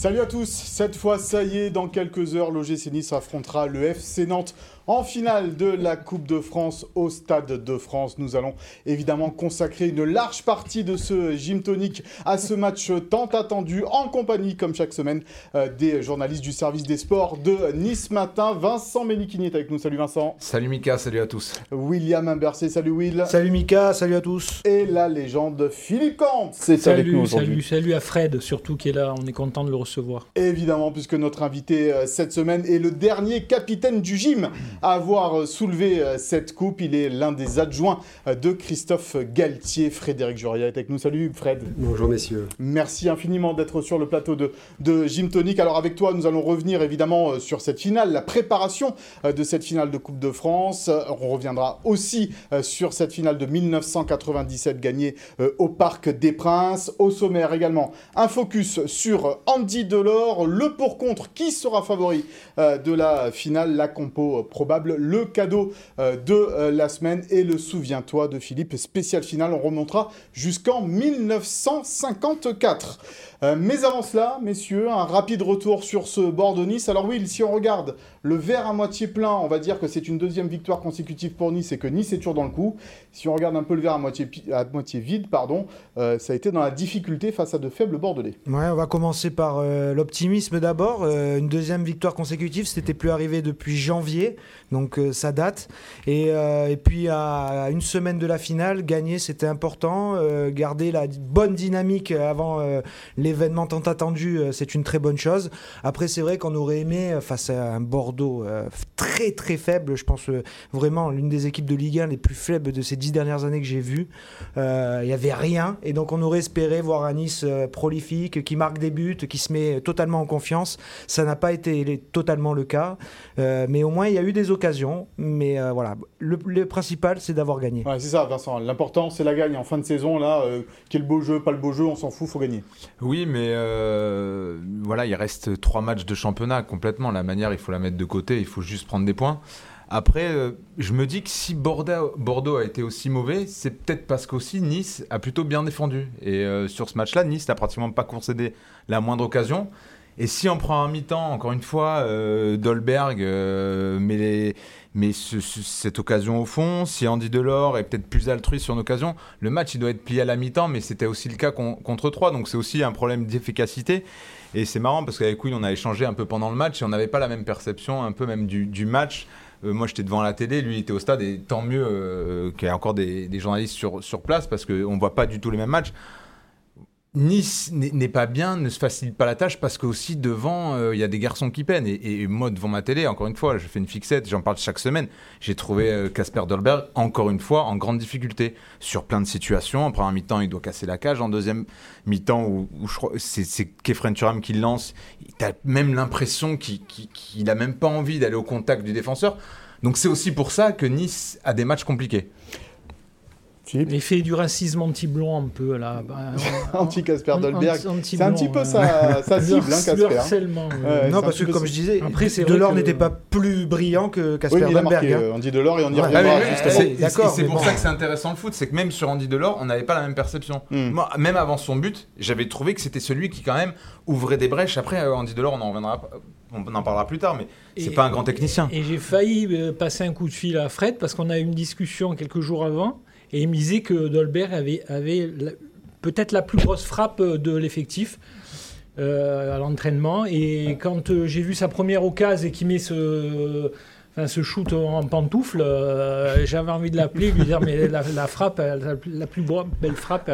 Salut à tous, cette fois ça y est, dans quelques heures, l'OGC Nice affrontera le FC Nantes en finale de la Coupe de France au Stade de France. Nous allons évidemment consacrer une large partie de ce gym tonique à ce match tant attendu en compagnie, comme chaque semaine, euh, des journalistes du service des sports de Nice Matin. Vincent Ménikini est avec nous. Salut Vincent. Salut Mika, salut à tous. William Imbercé, salut Will. Salut Mika, salut à tous. Et la légende Philippe Kant, c'est avec nous aujourd'hui. Salut, salut à Fred, surtout qui est là. On est content de le recevoir. Évidemment, puisque notre invité euh, cette semaine est le dernier capitaine du gym à avoir soulevé euh, cette coupe. Il est l'un des adjoints euh, de Christophe Galtier. Frédéric Juria est avec nous. Salut Fred. Bonjour messieurs. Merci infiniment d'être sur le plateau de, de Gym Tonic. Alors avec toi, nous allons revenir évidemment euh, sur cette finale, la préparation de cette finale de Coupe de France. On reviendra aussi sur cette finale de 1997 gagnée au Parc des Princes. Au sommaire également, un focus sur Andy Delors, le pour-contre, qui sera favori de la finale, la compo probable le cadeau euh, de euh, la semaine et le souviens-toi de Philippe, spécial final. On remontera jusqu'en 1954. Euh, mais avant cela, messieurs, un rapide retour sur ce bord de Nice. Alors oui, si on regarde le verre à moitié plein, on va dire que c'est une deuxième victoire consécutive pour Nice et que Nice est toujours dans le coup. Si on regarde un peu le verre à moitié, vide, pardon, euh, ça a été dans la difficulté face à de faibles Bordelais. Ouais, on va commencer par euh, l'optimisme d'abord. une deuxième victoire consécutive, c'était plus arrivé depuis janvier, donc ça date. Et puis à, une semaine de la finale, gagner c'était important. garder la bonne dynamique avant les événement tant attendu, euh, c'est une très bonne chose. Après, c'est vrai qu'on aurait aimé, euh, face à un Bordeaux euh, très très faible, je pense vraiment l'une des équipes de Ligue 1 les plus faibles de ces dix dernières années que j'ai vues, il n'y avait rien. Et donc, on aurait espéré voir un Nice prolifique, qui marque des buts, qui se met totalement en confiance. Ça n'a pas été totalement le cas. mais au moins, il y a eu des occasions. Mais voilà, le, principal, c'est d'avoir gagné. c'est ça, Vincent. L'important, c'est la gagne en fin de saison. Là, quel beau jeu, pas le beau jeu, on s'en fout, faut gagner. Oui, mais euh, voilà, il reste trois matchs de championnat complètement. La manière, il faut la mettre de côté, il faut juste prendre des points. Après, euh, je me dis que si Bordeaux, a été aussi mauvais, c'est peut-être parce qu'aussi Nice a plutôt bien défendu. Et euh, sur ce match-là, Nice n'a pratiquement pas concédé la moindre occasion. Et si on prend un mi-temps, encore une fois, Dolberg met les mais cette occasion au fond, si Andy Delors est peut-être plus altruiste sur une occasion, le match il doit être plié à la mi-temps, mais c'était aussi le cas contre 3, donc c'est aussi un problème d'efficacité. Et c'est marrant parce qu'avec Will, on a échangé un peu pendant le match et on n'avait pas la même perception, un peu même du, match. Euh, moi, j'étais devant la télé, lui, était au stade, et tant mieux euh, qu'il y ait encore des, des journalistes sur, sur place parce qu'on ne voit pas du tout les mêmes matchs. Nice n'est pas bien, ne se facilite pas la tâche parce qu'aussi devant, euh, il y a des garçons qui peinent. Et, moi, devant ma télé, encore une fois, je fais une fixette, j'en parle chaque semaine. J'ai trouvé euh, Casper Dolberg, encore une fois, en grande difficulté sur plein de situations. En première mi-temps, il doit casser la cage. En deuxième mi-temps, c'est Kefren Turam qui lance, tu as même l'impression qu'il n'a même pas envie d'aller au contact du défenseur. Donc c'est aussi pour ça que Nice a des matchs compliqués. L'effet du racisme anti-blanc, un peu là. Bah, Anti-Casper Dolberg. C'est un petit peu sa, cible, hein, Casper. non, parce que comme je disais, Après, Delors n'était pas plus brillant que Casper oui, Dolberg. Hein. Andy Delors et on y reviendra D'accord. C'est pour ça que c'est intéressant le foot, c'est que même sur Andy Delors, on n'avait pas la même perception. Hmm. Moi, même avant son but, j'avais trouvé que c'était celui qui quand même ouvrait des brèches. Après, euh, Andy Delors, on en reviendra on en parlera plus tard, mais c'est pas un grand technicien. Et j'ai failli euh, passer un coup de fil à Fred parce qu'on a eu une discussion quelques jours avant et il me disait que Dolberg avait, avait peut-être la plus grosse frappe de l'effectif. Euh, à l'entraînement et quand euh, j'ai vu sa première occasion et qu'il met ce, enfin, ce shoot en pantoufle, euh, j'avais envie de l'appeler, lui dire mais la, frappe, la, plus belle frappe.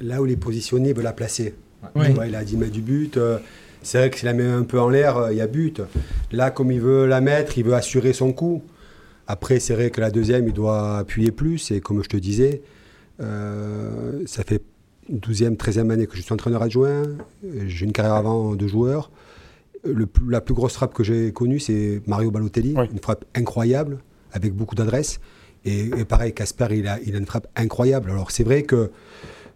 Là où il est positionné, il veut la placer. il a 10 mètres du but. c'est vrai que s'il la met un peu en l'air, il y a but. Là, comme il veut la mettre, il veut assurer son coup. Après, c'est vrai que la deuxième, il doit appuyer plus. Et comme je te disais, euh, ça fait 12e, 13e année que je suis entraîneur adjoint. J'ai une carrière avant de joueur. Le, la plus grosse frappe que j'ai connue, c'est Mario Balotelli. Une frappe incroyable, avec beaucoup d'adresse. Et, pareil, Casper, il a, il a une frappe incroyable. Alors, c'est vrai que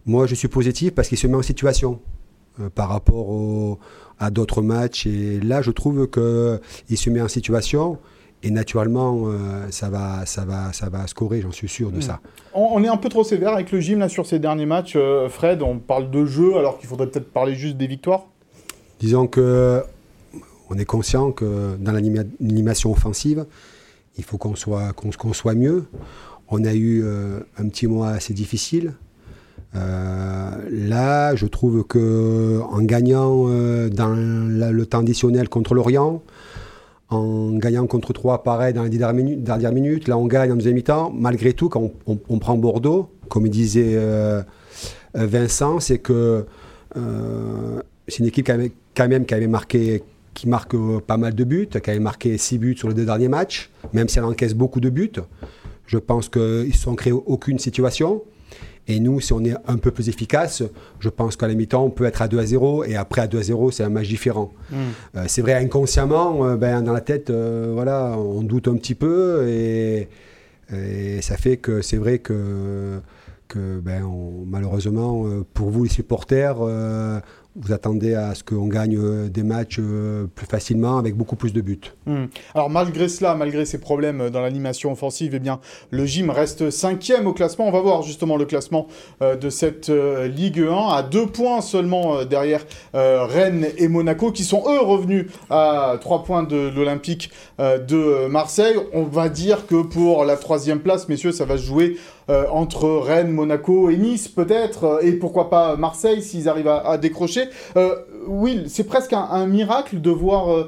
moi, je suis positif parce qu'il se met en situation euh, par rapport à d'autres matchs. Et là, je trouve qu'il se met en situation. Et naturellement, euh, ça, va, ça, va, ça va scorer, j'en suis sûr de ça. On, est un peu trop sévère avec le gym là, sur ces derniers matchs. Euh, Fred, on parle de jeu alors qu'il faudrait peut-être parler juste des victoires Disons que on est conscient que dans l'animation offensive, il faut qu'on soit, qu'on soit mieux. On a eu euh, un petit mois assez difficile. Euh, là, je trouve que en gagnant euh, dans le temps additionnel contre l'Orient, en gagnant contre 3 pareil dans les dernières minutes, là on gagne en deuxième mi-temps, malgré tout, quand on, prend Bordeaux, comme disait Vincent, c'est que c'est une équipe quand même, qui avait marqué qui marque pas mal de buts, qui avait marqué 6 buts sur les deux derniers matchs, même si elle encaisse beaucoup de buts. Je pense qu'ils ne sont créés aucune situation. Et nous, si on est un peu plus efficace, je pense qu'à la mi-temps, on peut être à 2 à 0. Et après, à 2 à 0, c'est un match différent. Hmm. Euh, c'est vrai, inconsciemment, euh, ben, dans la tête, euh, voilà, on doute un petit peu. Et, ça fait que c'est vrai que, que ben, malheureusement, pour vous, les supporters, vous attendez à ce qu'on gagne euh, des matchs euh, plus facilement avec beaucoup plus de buts. Hmm. Alors malgré cela, malgré ces problèmes euh, dans l'animation offensive, eh bien, le gym reste cinquième au classement. On va voir justement le classement de cette Ligue 1 à deux points seulement derrière Rennes et Monaco qui sont eux revenus à trois points de l'Olympique de Marseille. On va dire que pour la troisième place, messieurs, ça va se jouer euh, entre Rennes, Monaco et Nice peut-être, euh, et pourquoi pas Marseille s'ils arrivent à, décrocher. Euh, Will, c'est presque un, miracle de voir,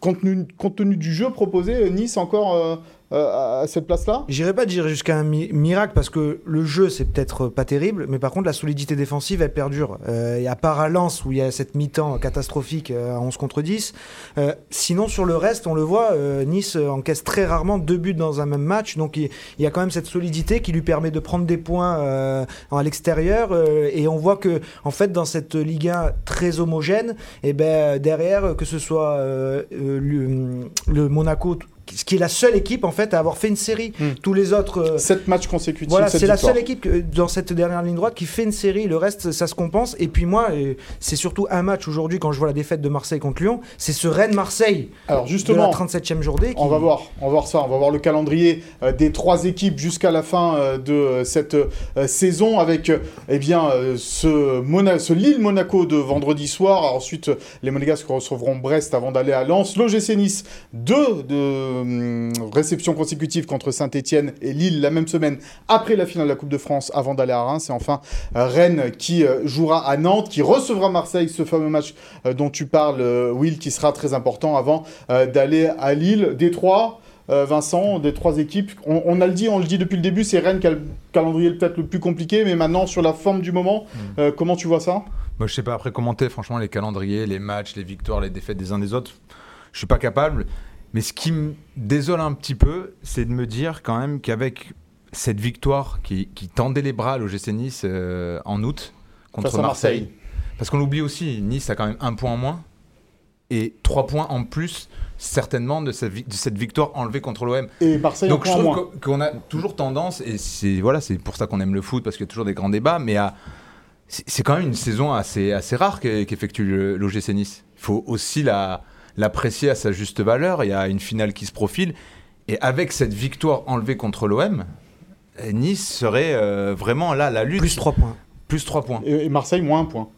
compte, compte, tenu, du jeu proposé, Nice encore euh, à cette place-là? J'irais pas dire jusqu'à un miracle parce que le jeu c'est peut-être pas terrible, mais par contre la solidité défensive elle perdure. Euh, et à part à Lens où il y a cette mi-temps catastrophique euh, à 11 contre 10, sinon sur le reste on le voit, Nice encaisse très rarement deux buts dans un même match, donc il, y a quand même cette solidité qui lui permet de prendre des points à l'extérieur et on voit que en fait dans cette Ligue 1 très homogène, et eh ben derrière que ce soit le Monaco ce qui est la seule équipe en fait à avoir fait une série. Hmm. Tous les autres. Euh, Sept matchs consécutifs. Voilà, c'est la seule équipe dans cette dernière ligne droite qui fait une série. Le reste, ça se compense. Et puis moi, euh, c'est surtout un match aujourd'hui quand je vois la défaite de Marseille contre Lyon. C'est ce Rennes-Marseille. Alors justement, de la 37e journée. On va voir, on va voir ça. On va voir le calendrier euh, des trois équipes jusqu'à la fin de cette saison avec eh bien ce, ce Lille-Monaco de vendredi soir. Ensuite, les Monégasques recevront Brest avant d'aller à Lens. L'OGC Nice, deux de euh, réception consécutive contre Saint-Etienne et Lille la même semaine après la finale de la Coupe de France avant d'aller à Reims. Et enfin, euh, Rennes qui euh, jouera à Nantes, qui recevra Marseille, ce fameux match dont tu parles, Will, qui sera très important avant d'aller à Lille. Détroit. Vincent, des trois équipes. On, a le dit, on le dit depuis le début, c'est Rennes qui a le calendrier peut-être le plus compliqué, mais maintenant sur la forme du moment, mm. comment tu vois ça? Moi, je sais pas après commenter franchement les calendriers, les matchs, les victoires, les défaites des uns des autres. Je suis pas capable. Mais ce qui me désole un petit peu, c'est de me dire quand même qu'avec cette victoire qui, tendait les bras à l'OGC Nice euh, en août contre Marseille, parce qu'on l'oublie aussi, Nice a quand même un point en moins et trois points en plus certainement de cette, de cette victoire enlevée contre l'OM. Et Marseille Donc je trouve qu'on a toujours tendance, et c'est voilà, pour ça qu'on aime le foot, parce qu'il y a toujours des grands débats, mais c'est quand même une saison assez, assez rare qu'effectue l'OGC Nice. Il faut aussi la, l'apprécier à sa juste valeur. Il y a une finale qui se profile. Et avec cette victoire enlevée contre l'OM, Nice serait euh, vraiment là, la lutte. Plus 3 points. Plus 3 points. Et, Marseille, moins 1 point.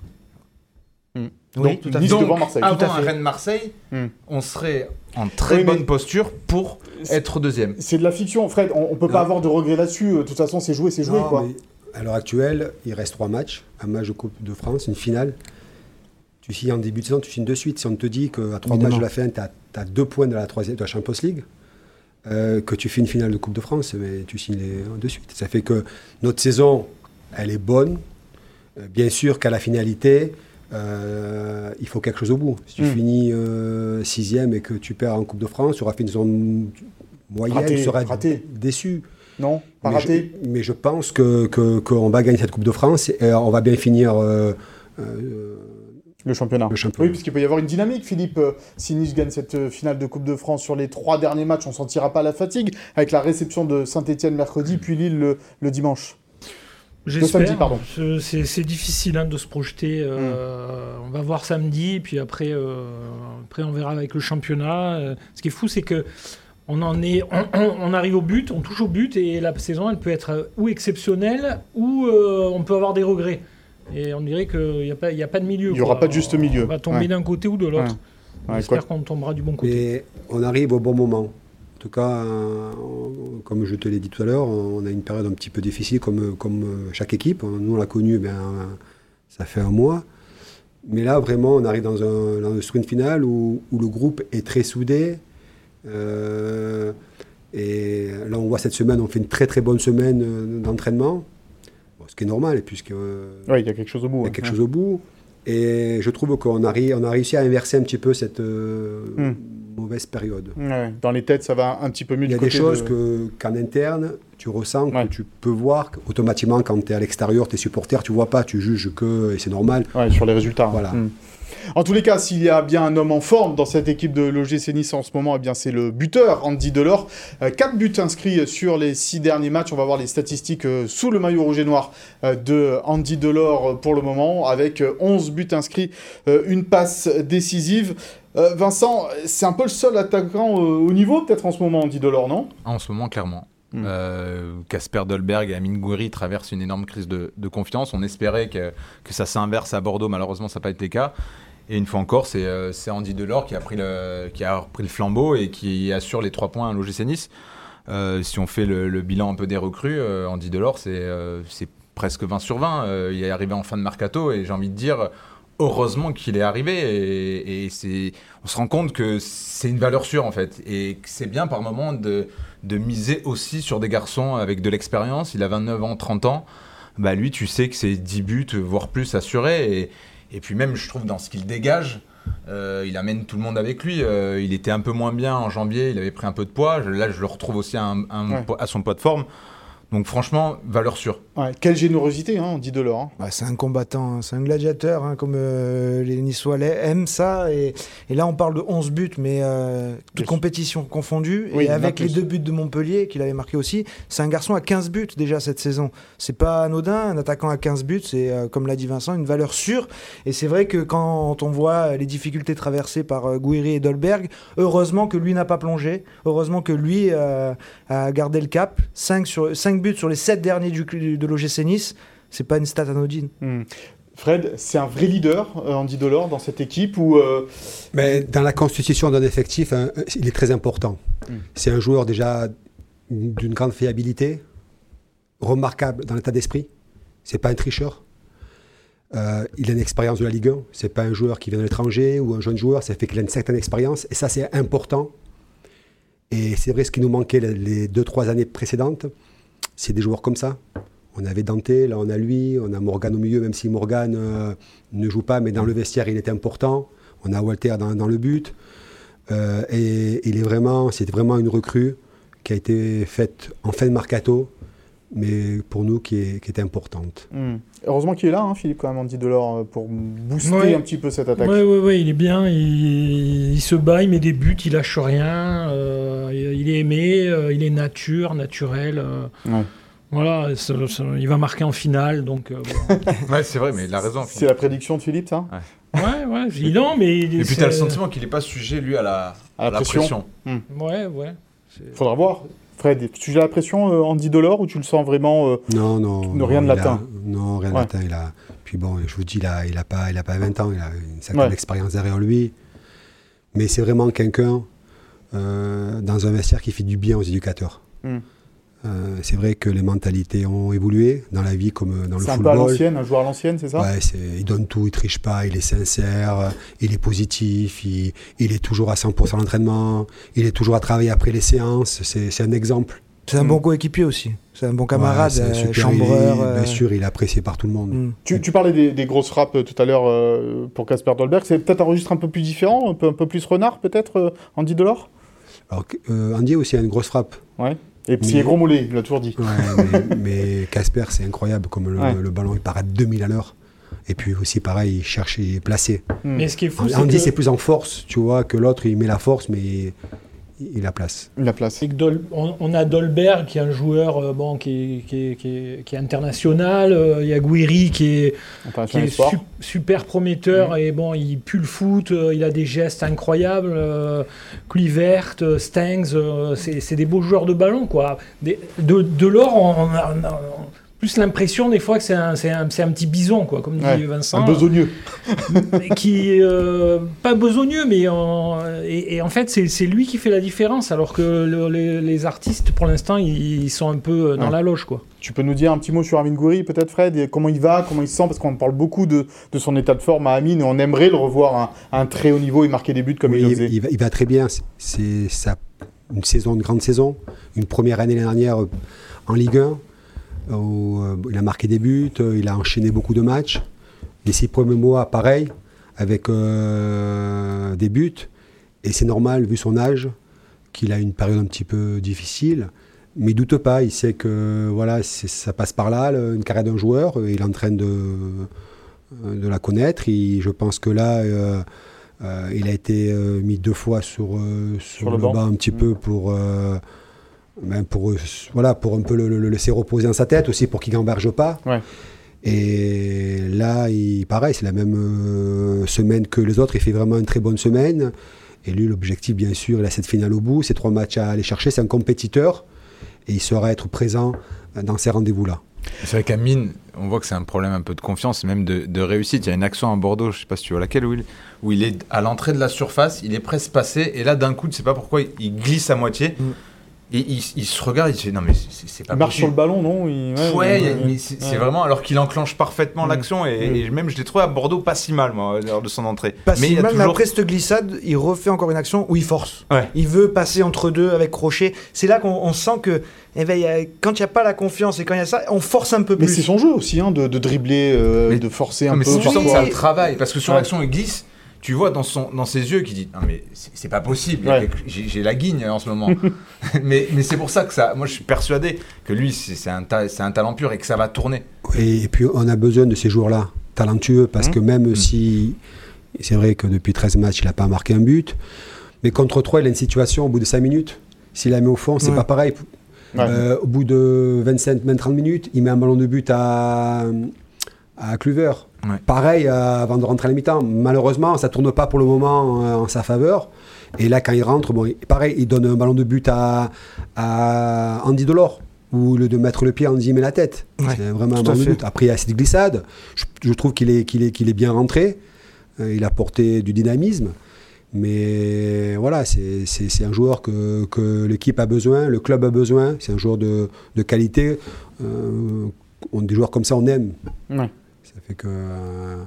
Hmm. Oui, tout à fait. devant Marseille. Avant un Rennes-Marseille, hmm. on serait en très bonne posture pour être deuxième. C'est de la fiction, Fred. On, ne peut pas avoir de regrets là-dessus. De toute façon, c'est joué, c'est joué. quoi. à l'heure actuelle, il reste trois matchs. Un match de Coupe de France, une finale tu signes en début de saison, tu signes de suite. Si on te dit qu'à trois matchs de la fin, tu as, deux points de la, troisième, de la Champions League, euh, que tu fais une finale de Coupe de France, mais tu signes les, de suite. Ça fait que notre saison, elle est bonne. Euh, bien sûr qu'à la finalité, euh, il faut quelque chose au bout. Si tu hmm. finis sixième et que tu perds en Coupe de France, tu auras fait une saison moyenne, tu seras déçu. Non, pas raté. mais je pense qu'on que, va gagner cette Coupe de France et on va bien finir le championnat. Oui, puisqu'il peut y avoir une dynamique, Philippe. Euh, si Nice gagne cette euh, finale de Coupe de France sur les trois derniers matchs, on ne sentira pas la fatigue, avec la réception de Saint-Etienne mercredi, puis Lille le, dimanche. J'espère. C'est difficile hein, de se projeter. Euh, hmm. On va voir samedi, puis après, après on verra avec le championnat. ce qui est fou, c'est que on en est, on, arrive au but, on touche au but, et la saison, elle peut être ou exceptionnelle, ou on peut avoir des regrets. Et on dirait qu'il n'y a, pas- il y a pas de milieu. Il y aura pas de juste milieu. On va tomber Ouais. d'un côté ou de l'autre. Ouais, J'espère qu'on tombera du bon côté. Mais on arrive au bon moment. En tout cas, euh, on- comme je te l'ai dit tout à l'heure, on a une période un petit peu difficile comme, comme euh, chaque équipe. Nous, on l'a connu, ben, euh, ça fait un mois. Mais là, vraiment, on arrive dans un, dans un sprint final où, où le groupe est très soudé. Euh, et là, on voit cette semaine, on fait une très très bonne semaine d'entraînement. Ce qui est normal, puisque euh, Ouais, il y a quelque chose au bout. il y a quelque chose au bout. Et je trouve qu'on a, ri- on a réussi à inverser un petit peu cette euh, Hmm. mauvaise période. Ouais, Dans les têtes, ça va un petit peu mieux Il y a des côté choses de- que, qu'en interne, tu ressens, Ouais. que tu peux voir automatiquement quand tu es à l'extérieur, tes supporters, tu vois pas, tu juges que, et c'est normal. Ouais, sur les résultats. Voilà. Hmm. En tous les cas, s'il y a bien un homme en forme dans cette équipe de l'OGC Nice en ce moment, eh bien c'est le buteur Andy Delors. Euh, Quatre buts inscrits sur les six derniers matchs. On va voir les statistiques euh, sous le maillot rouge et noir euh, de Andy Delors euh, pour le moment, avec euh, 11 buts inscrits, euh, une passe décisive. Euh, Vincent, c'est un peu le seul attaquant euh, au niveau peut-être en ce moment, Andy Delors, non? En ce moment, clairement. Mm. Euh, Casper Dolberg et Amine Gouiri traversent une énorme crise de, confiance. On espérait que, que ça s'inverse à Bordeaux. Malheureusement, ça n'a pas été le cas. Et une fois encore, c'est euh, Andy Delors qui a, pris le, qui a repris le flambeau et qui assure les trois points à l'OGC Nice. Euh, si on fait le, bilan un peu des recrues, Andy Delors, c'est presque 20 sur 20. Euh, il est arrivé en fin de mercato et j'ai envie de dire, heureusement qu'il est arrivé. Et, et on se rend compte que c'est une valeur sûre en fait. Et c'est bien par moment de, de miser aussi sur des garçons avec de l'expérience. Il a 29 ans, 30 ans. Bah lui, tu sais que c'est 10 buts, voire plus assurés. Et, et puis même, je trouve, dans ce qu'il dégage, euh, il amène tout le monde avec lui. Euh, il était un peu moins bien en janvier, il avait pris un peu de poids. Je- Là, je le retrouve aussi à, un- un Ouais. po- à son poids de forme. Donc franchement, valeur sûre. Ouais, Quelle générosité, hein, Andy Delors. hein. Bah, c'est un combattant, hein, c'est un gladiateur, hein, comme euh, les Niçois aiment ça. Et, et là, on parle de 11 buts, mais euh, toute compétition confondue. Oui, et avec les deux buts de Montpellier, qu'il avait marqué aussi, c'est un garçon à 15 buts déjà cette saison. C'est pas anodin, un attaquant à 15 buts, c'est, euh, comme l'a dit Vincent, une valeur sûre. Et c'est vrai que quand on voit les difficultés traversées par euh, Gouiri et Dolberg, heureusement que lui n'a pas plongé, heureusement que lui euh, a gardé le cap. 5, sur, 5 buts sur les 7 derniers du, de l'OGC Nice, c'est pas une stat anodine. Hmm. Fred, c'est un vrai leader, euh, Andy Delors, dans cette équipe où euh, Mais dans la constitution d'un effectif, hein, il est très important. Mm. C'est un joueur déjà d'une grande fiabilité, remarquable dans l'état d'esprit. C'est pas un tricheur. Euh, il a une expérience de la Ligue 1. C'est pas un joueur qui vient de l'étranger ou un jeune joueur. Ça fait qu'il a une certaine expérience. Et ça, c'est important. Et c'est vrai, ce qui nous manquait les- les deux, trois années précédentes, c'est des joueurs comme ça. On avait Dante, là on a lui, on a Morgan au milieu, même si Morgan euh, ne joue pas, mais dans le vestiaire il est important. On a Walter dans, le but. Euh, et il est vraiment, c'est vraiment une recrue qui a été faite en fin de mercato, mais pour nous qui est, qui est importante. hmm. Heureusement qu'il est là, hein, Philippe, quand même, Andy Delors, euh, pour booster Ouais. un petit peu cette attaque. Oui, oui, oui, il est bien, il, il se bat, il met des buts, il lâche rien, euh, il il est aimé, euh, il est nature, naturel. euh, Ouais. Voilà, ça- ça- il va marquer en finale, donc euh, bon. Ouais, c'est vrai, mais il a raison. C'est la prédiction de Philippe, ça? Ouais, ouais, évident, mais il- Et puis t'as le sentiment qu'il n'est pas sujet, lui, à la, À la pression. Ouais, ouais. c'est- Faudra voir. Fred, tu as la pression, euh, Andy Delors, ou tu le sens vraiment euh, Non, non. Ne rien de a- latin. Non, rien de Ouais. latin. Il a, puis bon, je vous dis, il n'a il a pas, il a pas 20 ans, il a une certaine Ouais. expérience derrière lui. Mais c'est vraiment quelqu'un euh, dans un vestiaire qui fait du bien aux éducateurs. Hmm. Euh, c'est vrai que les mentalités ont évolué dans la vie comme dans le C'est un peu à football. l'ancienne, un joueur à l'ancienne, c'est ça? Ouais, il donne tout, il triche pas, il est sincère, il est positif, il, il est toujours à 100% à l'entraînement, il est toujours à travailler après les séances. C'est un exemple. C'est un Mm. bon coéquipier aussi. C'est un bon camarade, Ouais, c'est un euh, super- chambreur. il- euh, Bien sûr, il est apprécié par tout le monde. mm. Tu, tu parlais des, des grosses frappes euh, tout à l'heure euh, pour Casper Dolberg. C'est peut-être un registre un peu plus différent, un peu, un peu plus renard, peut-être, euh, Andy Delors? Alors, euh, Andy aussi a une grosse frappe. Ouais. Et puis Mais- il est gros mollet, il l'a toujours dit. Ouais, mais- Casper, c'est incroyable comme le, Ouais. le ballon il part à 2000 à l'heure. Et puis aussi, pareil, il cherche, il est placé. Mais ce qui est fou, Andy, que, c'est plus en force, tu vois, que l'autre, il met la force, mais il, il la place. La place. Dol- on, on a Dolberg qui est un joueur euh, bon, qui, est, qui, est, qui, est, qui est international. euh, Il y a Guiri qui est, est su- super prometteur et bon, il pue le foot, euh, il a des gestes incroyables. Euh, Kluivert, euh, Stengs, euh, c'est c'est des beaux joueurs de ballon quoi. Des- de, de l'or, on, on a- on a- plus l'impression des fois que c'est un, un, un, petit bison, quoi, comme dit Vincent. Un besogneux. qui, euh, pas besogneux, mais en, et, en fait, c'est lui qui fait la différence, alors que les, artistes, pour l'instant, ils, sont un peu dans la loge, quoi. Tu peux nous dire un petit mot sur Amine Gouiri, peut-être, Fred Comment il va Comment il se sent Parce qu'on parle beaucoup de, de, son état de forme à Amine et on aimerait le revoir à un, très haut niveau et marquer des buts comme il le faisait. Il va, il va très bien. C'est une saison, une grande saison. Une première année l'année dernière en Ligue 1 euh, il a marqué des buts, euh, il a enchaîné beaucoup de matchs. Les six premiers mois, pareil, avec euh, des buts. Et c'est normal, vu son âge, qu'il a une période un petit peu difficile. Mais il doute pas, il sait que voilà, ça passe par là, une carrière d'un joueur. Il est en train de, de la connaître. je pense que là, il a été mis deux fois sur, sur, le, banc un petit peu mmh. pour ben pour, voilà, pour un peu le, laisser reposer dans sa tête aussi, pour qu'il n'emberge pas. Et là, il, pareil, c'est la même euh, semaine que les autres. Il fait vraiment une très bonne semaine. Et lui, l'objectif, bien sûr, il a cette finale au bout. Ces trois matchs à aller chercher. C'est un compétiteur. Et il saura être présent dans ces rendez-vous-là. C'est vrai qu'à Mine, on voit que c'est un problème un peu de confiance et même de, réussite. Il y a une action à Bordeaux, je ne sais pas si tu vois laquelle, où il, où il est à l'entrée de la surface, il est presque passé. Et là, d'un coup, tu ne sais pas pourquoi, il glisse à moitié. Mm. Et il, se regarde, il dit non mais c'est pas Il marche sur le ballon, non Ouais, mais c'est vraiment alors qu'il enclenche parfaitement l'action et, même je l'ai trouvé à Bordeaux pas si mal moi lors de son entrée. Pas mais si mal, mais après cette glissade, il refait encore une action où il force. Il veut passer entre deux avec Crochet. C'est là qu'on sent que eh ben, quand il n'y a pas la confiance et quand il y a ça, on force un peu plus. Mais c'est son jeu aussi, hein, de, dribbler, euh, de forcer un peu. Mais tu sens que c'est un travail parce que sur l'action il glisse tu vois dans, son, dans ses yeux qu'il dit Non, mais c'est pas possible, j'ai la guigne en ce moment. mais mais c'est pour ça que ça, moi je suis persuadé que lui, c'est un, un talent pur et que ça va tourner. Et, puis on a besoin de ces joueurs-là, talentueux, parce que mmh. même mmh. si c'est vrai que depuis 13 matchs, il n'a pas marqué un but, mais contre 3, il a une situation au bout de 5 minutes. S'il la met au fond, c'est pas pareil. Euh, au bout de 25, 30 minutes, il met un ballon de but à, à Kluver. Pareil euh, avant de rentrer à la mi-temps. Malheureusement, ça tourne pas pour le moment euh, en sa faveur. Et là, quand il rentre, bon, pareil, il donne un ballon de but à, Andy Delors. Ou le de mettre le pied, Andy met la tête. c'est vraiment un ballon de but. Après, il y a cette glissade. Je, trouve qu'il est, qu'il est, qu'il est bien rentré. Euh, il a porté du dynamisme. Mais voilà, c'est un joueur que, que l'équipe a besoin, le club a besoin. C'est un joueur de, de qualité. on, des joueurs comme ça, on aime. Ça fait que euh,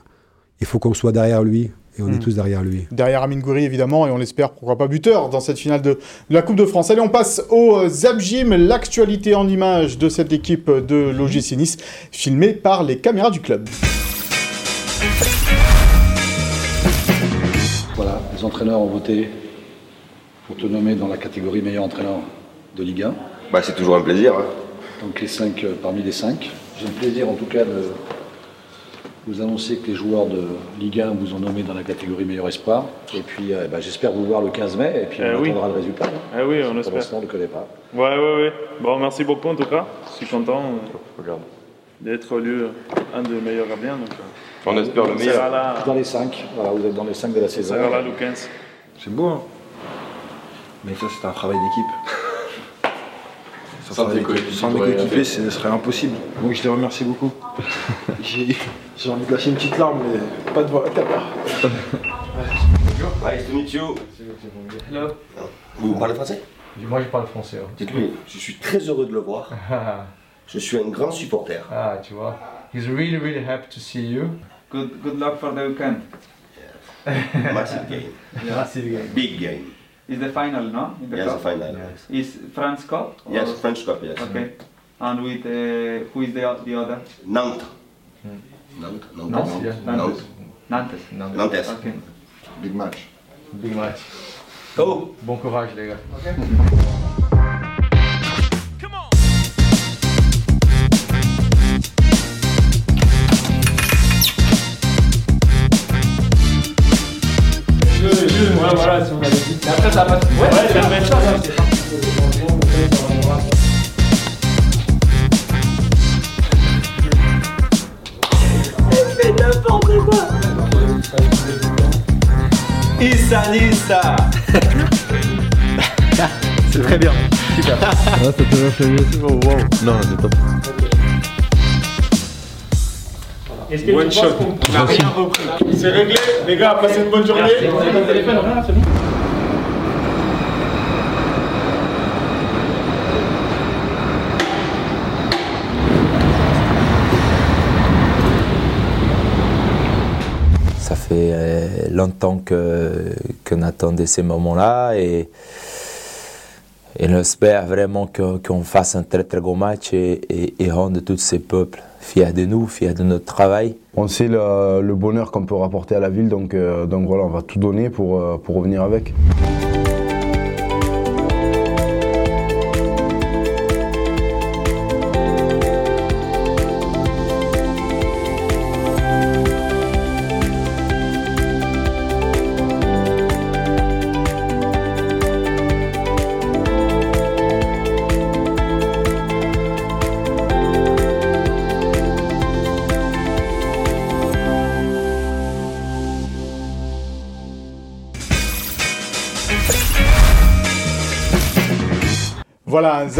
il faut qu'on soit derrière lui. Et on est hmm. tous derrière lui. Derrière Amine Gouiri, évidemment, et on l'espère, pourquoi pas buteur dans cette finale de, la Coupe de France. Allez, on passe au euh, Zabjim, l'actualité en image de cette équipe de l'OGC Nice, filmée par les caméras du club. Voilà, les entraîneurs ont voté pour te nommer dans la catégorie meilleur entraîneur de Ligue 1. Bah, c'est toujours un plaisir. Hein. Donc les cinq, euh, parmi les cinq. J'ai le plaisir en tout cas de vous annoncez que les joueurs de Ligue 1 vous ont nommé dans la catégorie meilleur espoir. Et puis, euh, bah, j'espère vous voir le 15 mai. Et puis, on eh attendra le résultat. Eh oui, on espère. on ne le connaît pas. Ouais, ouais, ouais. Bon, merci beaucoup en tout cas. Je suis content euh, d'être élu un des meilleurs gardiens. Donc, euh, on espère le meilleur. Dans les 5. Voilà, vous êtes dans les 5 de la saison. Ça là le 15. C'est beau, hein Mais ça, c'est un travail d'équipe. Sans mes coéquipiers, ce serait impossible. Donc je les remercie beaucoup. J'ai envie de lâcher une petite larme, mais pas de voir la caméra. Nice to meet you. Hello. Vous parlez français? Moi je parle français. Dites-lui, je suis très heureux de le voir. je suis un grand supporter. Ah, tu vois. He's really, really happy to see you. Good, good luck for the weekend. Yes. Massive game. Massive game. Big game. Is the final, no? In the yes, cup? the final. Yes. Is France Cup? Yes, French Cup, yes. Okay. And with, uh, who is the, the other? Nantes. Hmm. Nantes, Nantes, Nantes, yes. Nantes. Nantes. Nantes. Nantes. Okay. Big match. Big match. Go! Bon courage, les gars. Okay. Ouais, voilà, pas. Ouais, c'est la même chose. Hein. fait n'importe quoi. Issa Nissa C'est très bien. Super. Ah, va, Oh, wow. Non, c'est top. Est-ce que One tu shot. On n'a rien repris. C'est réglé. Les gars, passez une bonne journée. Ça fait euh, longtemps qu'on attendait ces moments-là et, et on espère vraiment qu'on fasse un très très gros match et, et, rendre tous ces peuples fiers de nous, fiers de notre travail. On sait le, bonheur qu'on peut rapporter à la ville, donc, euh, donc voilà, on va tout donner pour, euh, pour revenir avec.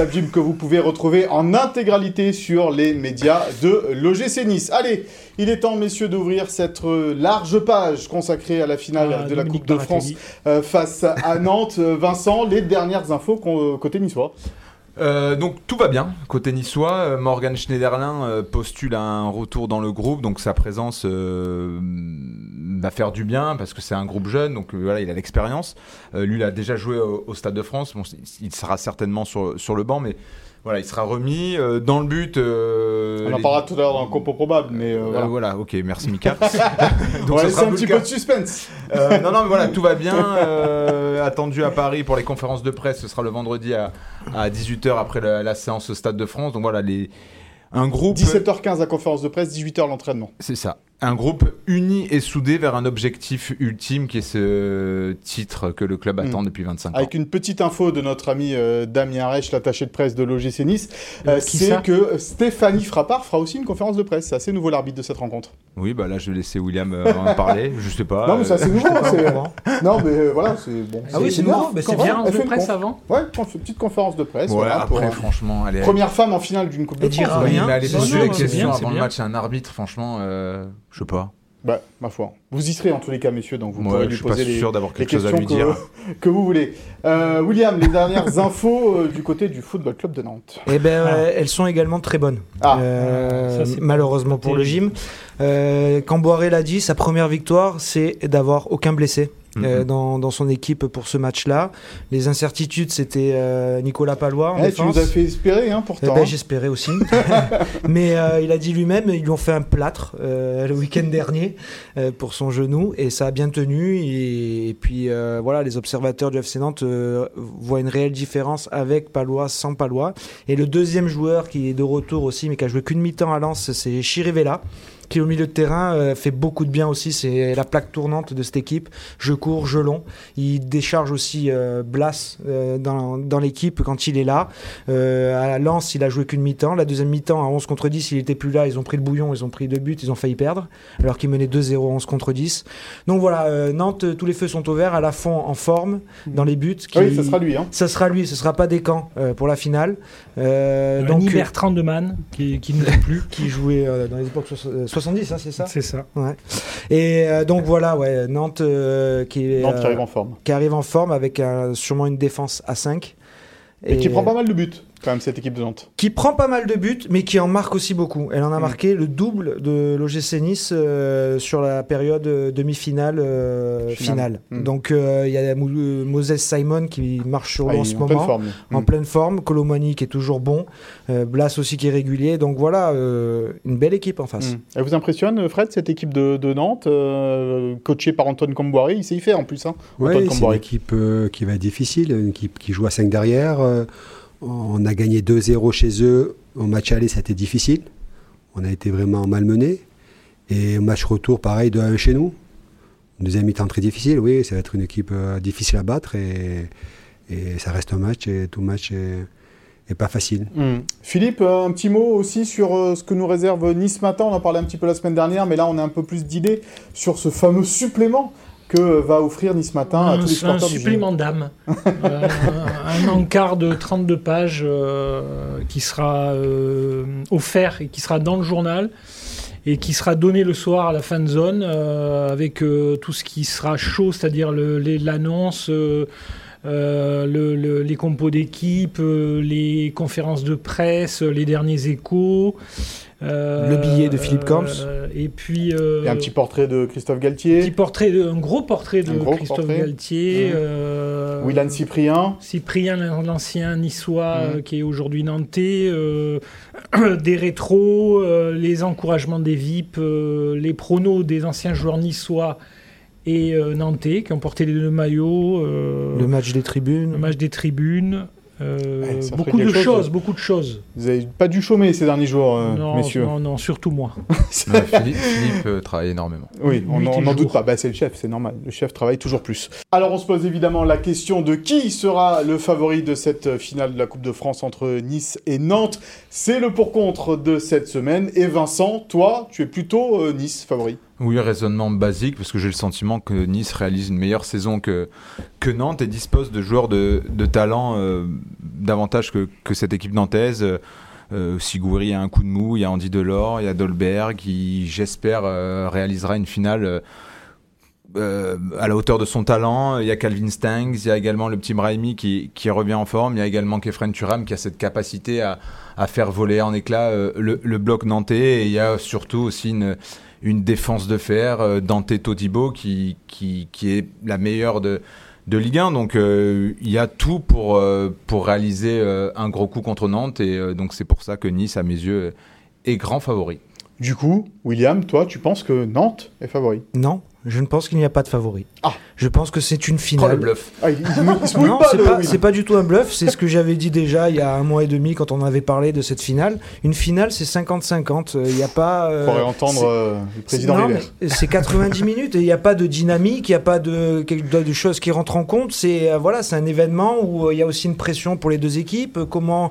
Que vous pouvez retrouver en intégralité sur les médias de l'OGC Nice. Allez, il est temps, messieurs, d'ouvrir cette large page consacrée à la finale Ah, de la Dominique Coupe de. France euh, face à Nantes. Euh, Vincent, les dernières infos côté niçois. Euh, donc tout va bien côté niçois. Euh, Morgan Schneiderlin euh, postule un retour dans le groupe, donc sa présence euh, va faire du bien parce que c'est un groupe jeune, donc voilà, il a l'expérience. Euh, lui, il a déjà joué au, au Stade de France. Bon, il sera certainement sur, sur le banc, mais voilà, il sera remis euh, dans le but. euh, On en les- parlera tout à l'heure dans le compo probable, mais euh, voilà. voilà. ok, merci Mika. Ça laisser sera un petit peu de suspense. Non, non, mais voilà, tout va bien. attendu à Paris pour les conférences de presse, ce sera le vendredi à, à 18h après la, la séance au Stade de France. Donc voilà, les, un groupe. 17h15 la conférence de presse, 18h l'entraînement. C'est ça. Un groupe uni et soudé vers un objectif ultime qui est ce titre que le club attend Mm. depuis 25 ans. Avec une petite info de notre ami euh, Damien Reich, l'attaché de presse de l'OGC Nice, euh, Qui c'est que Stéphanie Frappard fera aussi une conférence de presse. C'est assez nouveau l'arbitre de cette rencontre. Oui, bah là, je vais laisser William euh, en parler. Je sais pas. non, mais ça c'est euh, nouveau. non, mais euh, voilà, c'est bon. Ah oui, c'est nouveau, mais c'est bien. elle fait presse avant Ouais, conf- petite conférence de presse. Ouais, voilà, après, euh, franchement, allez. Première femme en finale d'une Coupe de Elle dira France. Mais aller poser les c'est questions avant le match à un arbitre, franchement, euh, je sais pas. Bah, ma foi. Vous y serez en tous les cas, messieurs, donc vous pourrez je lui suis pas poser les, sûr d'avoir les quelque chose à questions lui dire. que, que vous voulez. Euh, William, les dernières infos euh, du côté du Football Club de Nantes. Eh ben, euh, elles sont également très bonnes. Ah. Euh, Ça, malheureusement pour le gym. Euh, Camboiré l'a dit, sa première victoire, c'est d'avoir aucun blessé. Euh, Mhm. dans, dans son équipe pour ce match-là. Les incertitudes, c'était euh, Nicolas Palois en Eh, tu nous as fait espérer, hein, Eh pourtant. ben, hein. J'espérais aussi. Mais euh, il a dit lui-même, ils lui ont fait un plâtre euh, le week-end dernier euh, pour son genou et ça a bien tenu. Et, et puis euh, voilà, les observateurs du FC Nantes euh, voient une réelle différence avec Palois, sans Palois. Et le deuxième joueur qui est de retour aussi, mais qui a joué qu'une mi-temps à Lens, c'est Chirivella qui au milieu de terrain euh, fait beaucoup de bien aussi. C'est la plaque tournante de cette équipe. Je cours, je long. Il décharge aussi euh, Blas euh, dans, dans l'équipe quand il est là. Euh, à Lens, il a joué qu'une mi-temps. La deuxième mi-temps, à 11 contre 10, il était plus là. Ils ont pris le bouillon, ils ont pris deux buts, ils ont failli perdre. Alors qu'ils menaient 2-0 11 contre 10. Donc voilà, euh, Nantes, tous les feux sont au vert. À la fond, en forme dans les buts. qui- Oui, ça sera lui. Hein. Ça sera lui, ce sera pas Descamps euh, pour la finale. Euh, Donc, donc, Bertrand de Man, qui, qui ne joue plus. qui jouait euh, dans les époques soix- euh, 70, hein, c'est ça C'est ça. Ouais. Et euh, donc voilà, ouais, Nantes, euh, qui, est, Nantes qui euh, arrive en forme. qui arrive en forme avec un- sûrement une défense à 5. Et, qui prend pas mal de buts, quand même, cette équipe de Nantes. qui prend pas mal de buts, mais qui en marque aussi beaucoup. Elle en a Mm. marqué le double de l'OGC Nice euh, sur la période euh, demi-finale euh, Finale. finale. Mm. Donc euh, il y a Moses Simon qui marche sur Ah, l'eau en ce en pleine moment. forme. En Mm. pleine forme, Colomani qui est toujours bon, euh, Blas aussi qui est régulier. Donc voilà, euh, une belle équipe en face. Elle vous impressionne, Fred, cette équipe de, de Nantes, euh, coachée par Antoine Comboiré? Il sait y faire en plus. Hein, Ouais, Antoine c'est une équipe euh, qui va être difficile, une équipe qui joue à 5 derrière. On a gagné 2-0 chez eux. Au match aller, ça a été difficile. On a été vraiment malmenés. Et match retour, pareil, 2-1 chez nous. Deuxième mi-temps très difficile, oui, ça va être une équipe euh, difficile à battre. Et, ça reste un match, et tout match est, pas facile. Mm. Philippe, un petit mot aussi sur euh, ce que nous réserve Nice matin. On en parlait un petit peu la semaine dernière, mais là on a un peu plus d'idées sur ce fameux supplément que va offrir Nice matin à un, tous les un supporters du supplément d'âme. Euh, un encart de 32 pages euh, qui sera euh, offert et qui sera dans le journal et qui sera donné le soir à la fan zone avec tout ce qui sera chaud, c'est-à-dire l'annonce. les compos d'équipe, les conférences de presse, les derniers échos, le billet de Philippe Camps. Euh, et puis. Euh, et un petit portrait de Christophe Galtier. Un, petit portrait de, un gros portrait de Christophe Galtier. Mmh. Willan Cyprien. Cyprien, l'ancien niçois mmh. qui est aujourd'hui nantais. des rétros, les encouragements des VIP, les pronos des anciens joueurs niçois et nantais qui ont porté les deux maillots. le match des tribunes. Le match des tribunes. Euh, beaucoup de choses, beaucoup de choses. Vous n'avez pas dû chômer ces derniers jours, euh, messieurs. Non, non, surtout moi. Philippe, euh, travaille énormément. Oui, on n'en doute pas. Bah, c'est le chef, c'est normal. Le chef travaille toujours plus. Alors, on se pose évidemment la question de qui sera le favori de cette finale de la Coupe de France entre Nice et Nantes. C'est le pour-contre de cette semaine. Et Vincent, toi, tu es plutôt Nice favori? Oui, raisonnement basique, parce que j'ai le sentiment que Nice réalise une meilleure saison que, que Nantes et dispose de joueurs de, de talent euh, davantage que, que, cette équipe nantaise. Euh, Sigouiri a un coup de mou, il y a Andy Delors, il y a Dolberg, qui j'espère euh, réalisera une finale euh, à la hauteur de son talent. Il y a Calvin Stangs, il y a également le petit Brahimi qui, qui revient en forme, il y a également Kefren Turam qui a cette capacité à, à faire voler en éclat le, le, bloc nantais et il y a surtout aussi une une défense de fer, euh, Dante Todibo qui, qui, qui, est la meilleure de, de Ligue 1. Donc euh, il y a tout pour, euh, pour réaliser un gros coup contre Nantes. Et donc c'est pour ça que Nice, à mes yeux, est grand favori. Du coup, William, toi, tu penses que Nantes est favori? Non, je ne pense qu'il n'y a pas de favori. Ah. Je pense que c'est une finale. le bluff. Ah, non, c'est pas, du tout un bluff. C'est ce que j'avais dit déjà il y a un mois et demi quand on avait parlé de cette finale. Une finale, c'est 50-50. Il n'y a pas. Euh, Faudrait entendre euh, le président C'est 90 minutes et il n'y a pas de dynamique, il n'y a pas de, de, choses qui rentrent en compte. C'est euh, voilà, c'est un événement où euh, il y a aussi une pression pour les deux équipes. Comment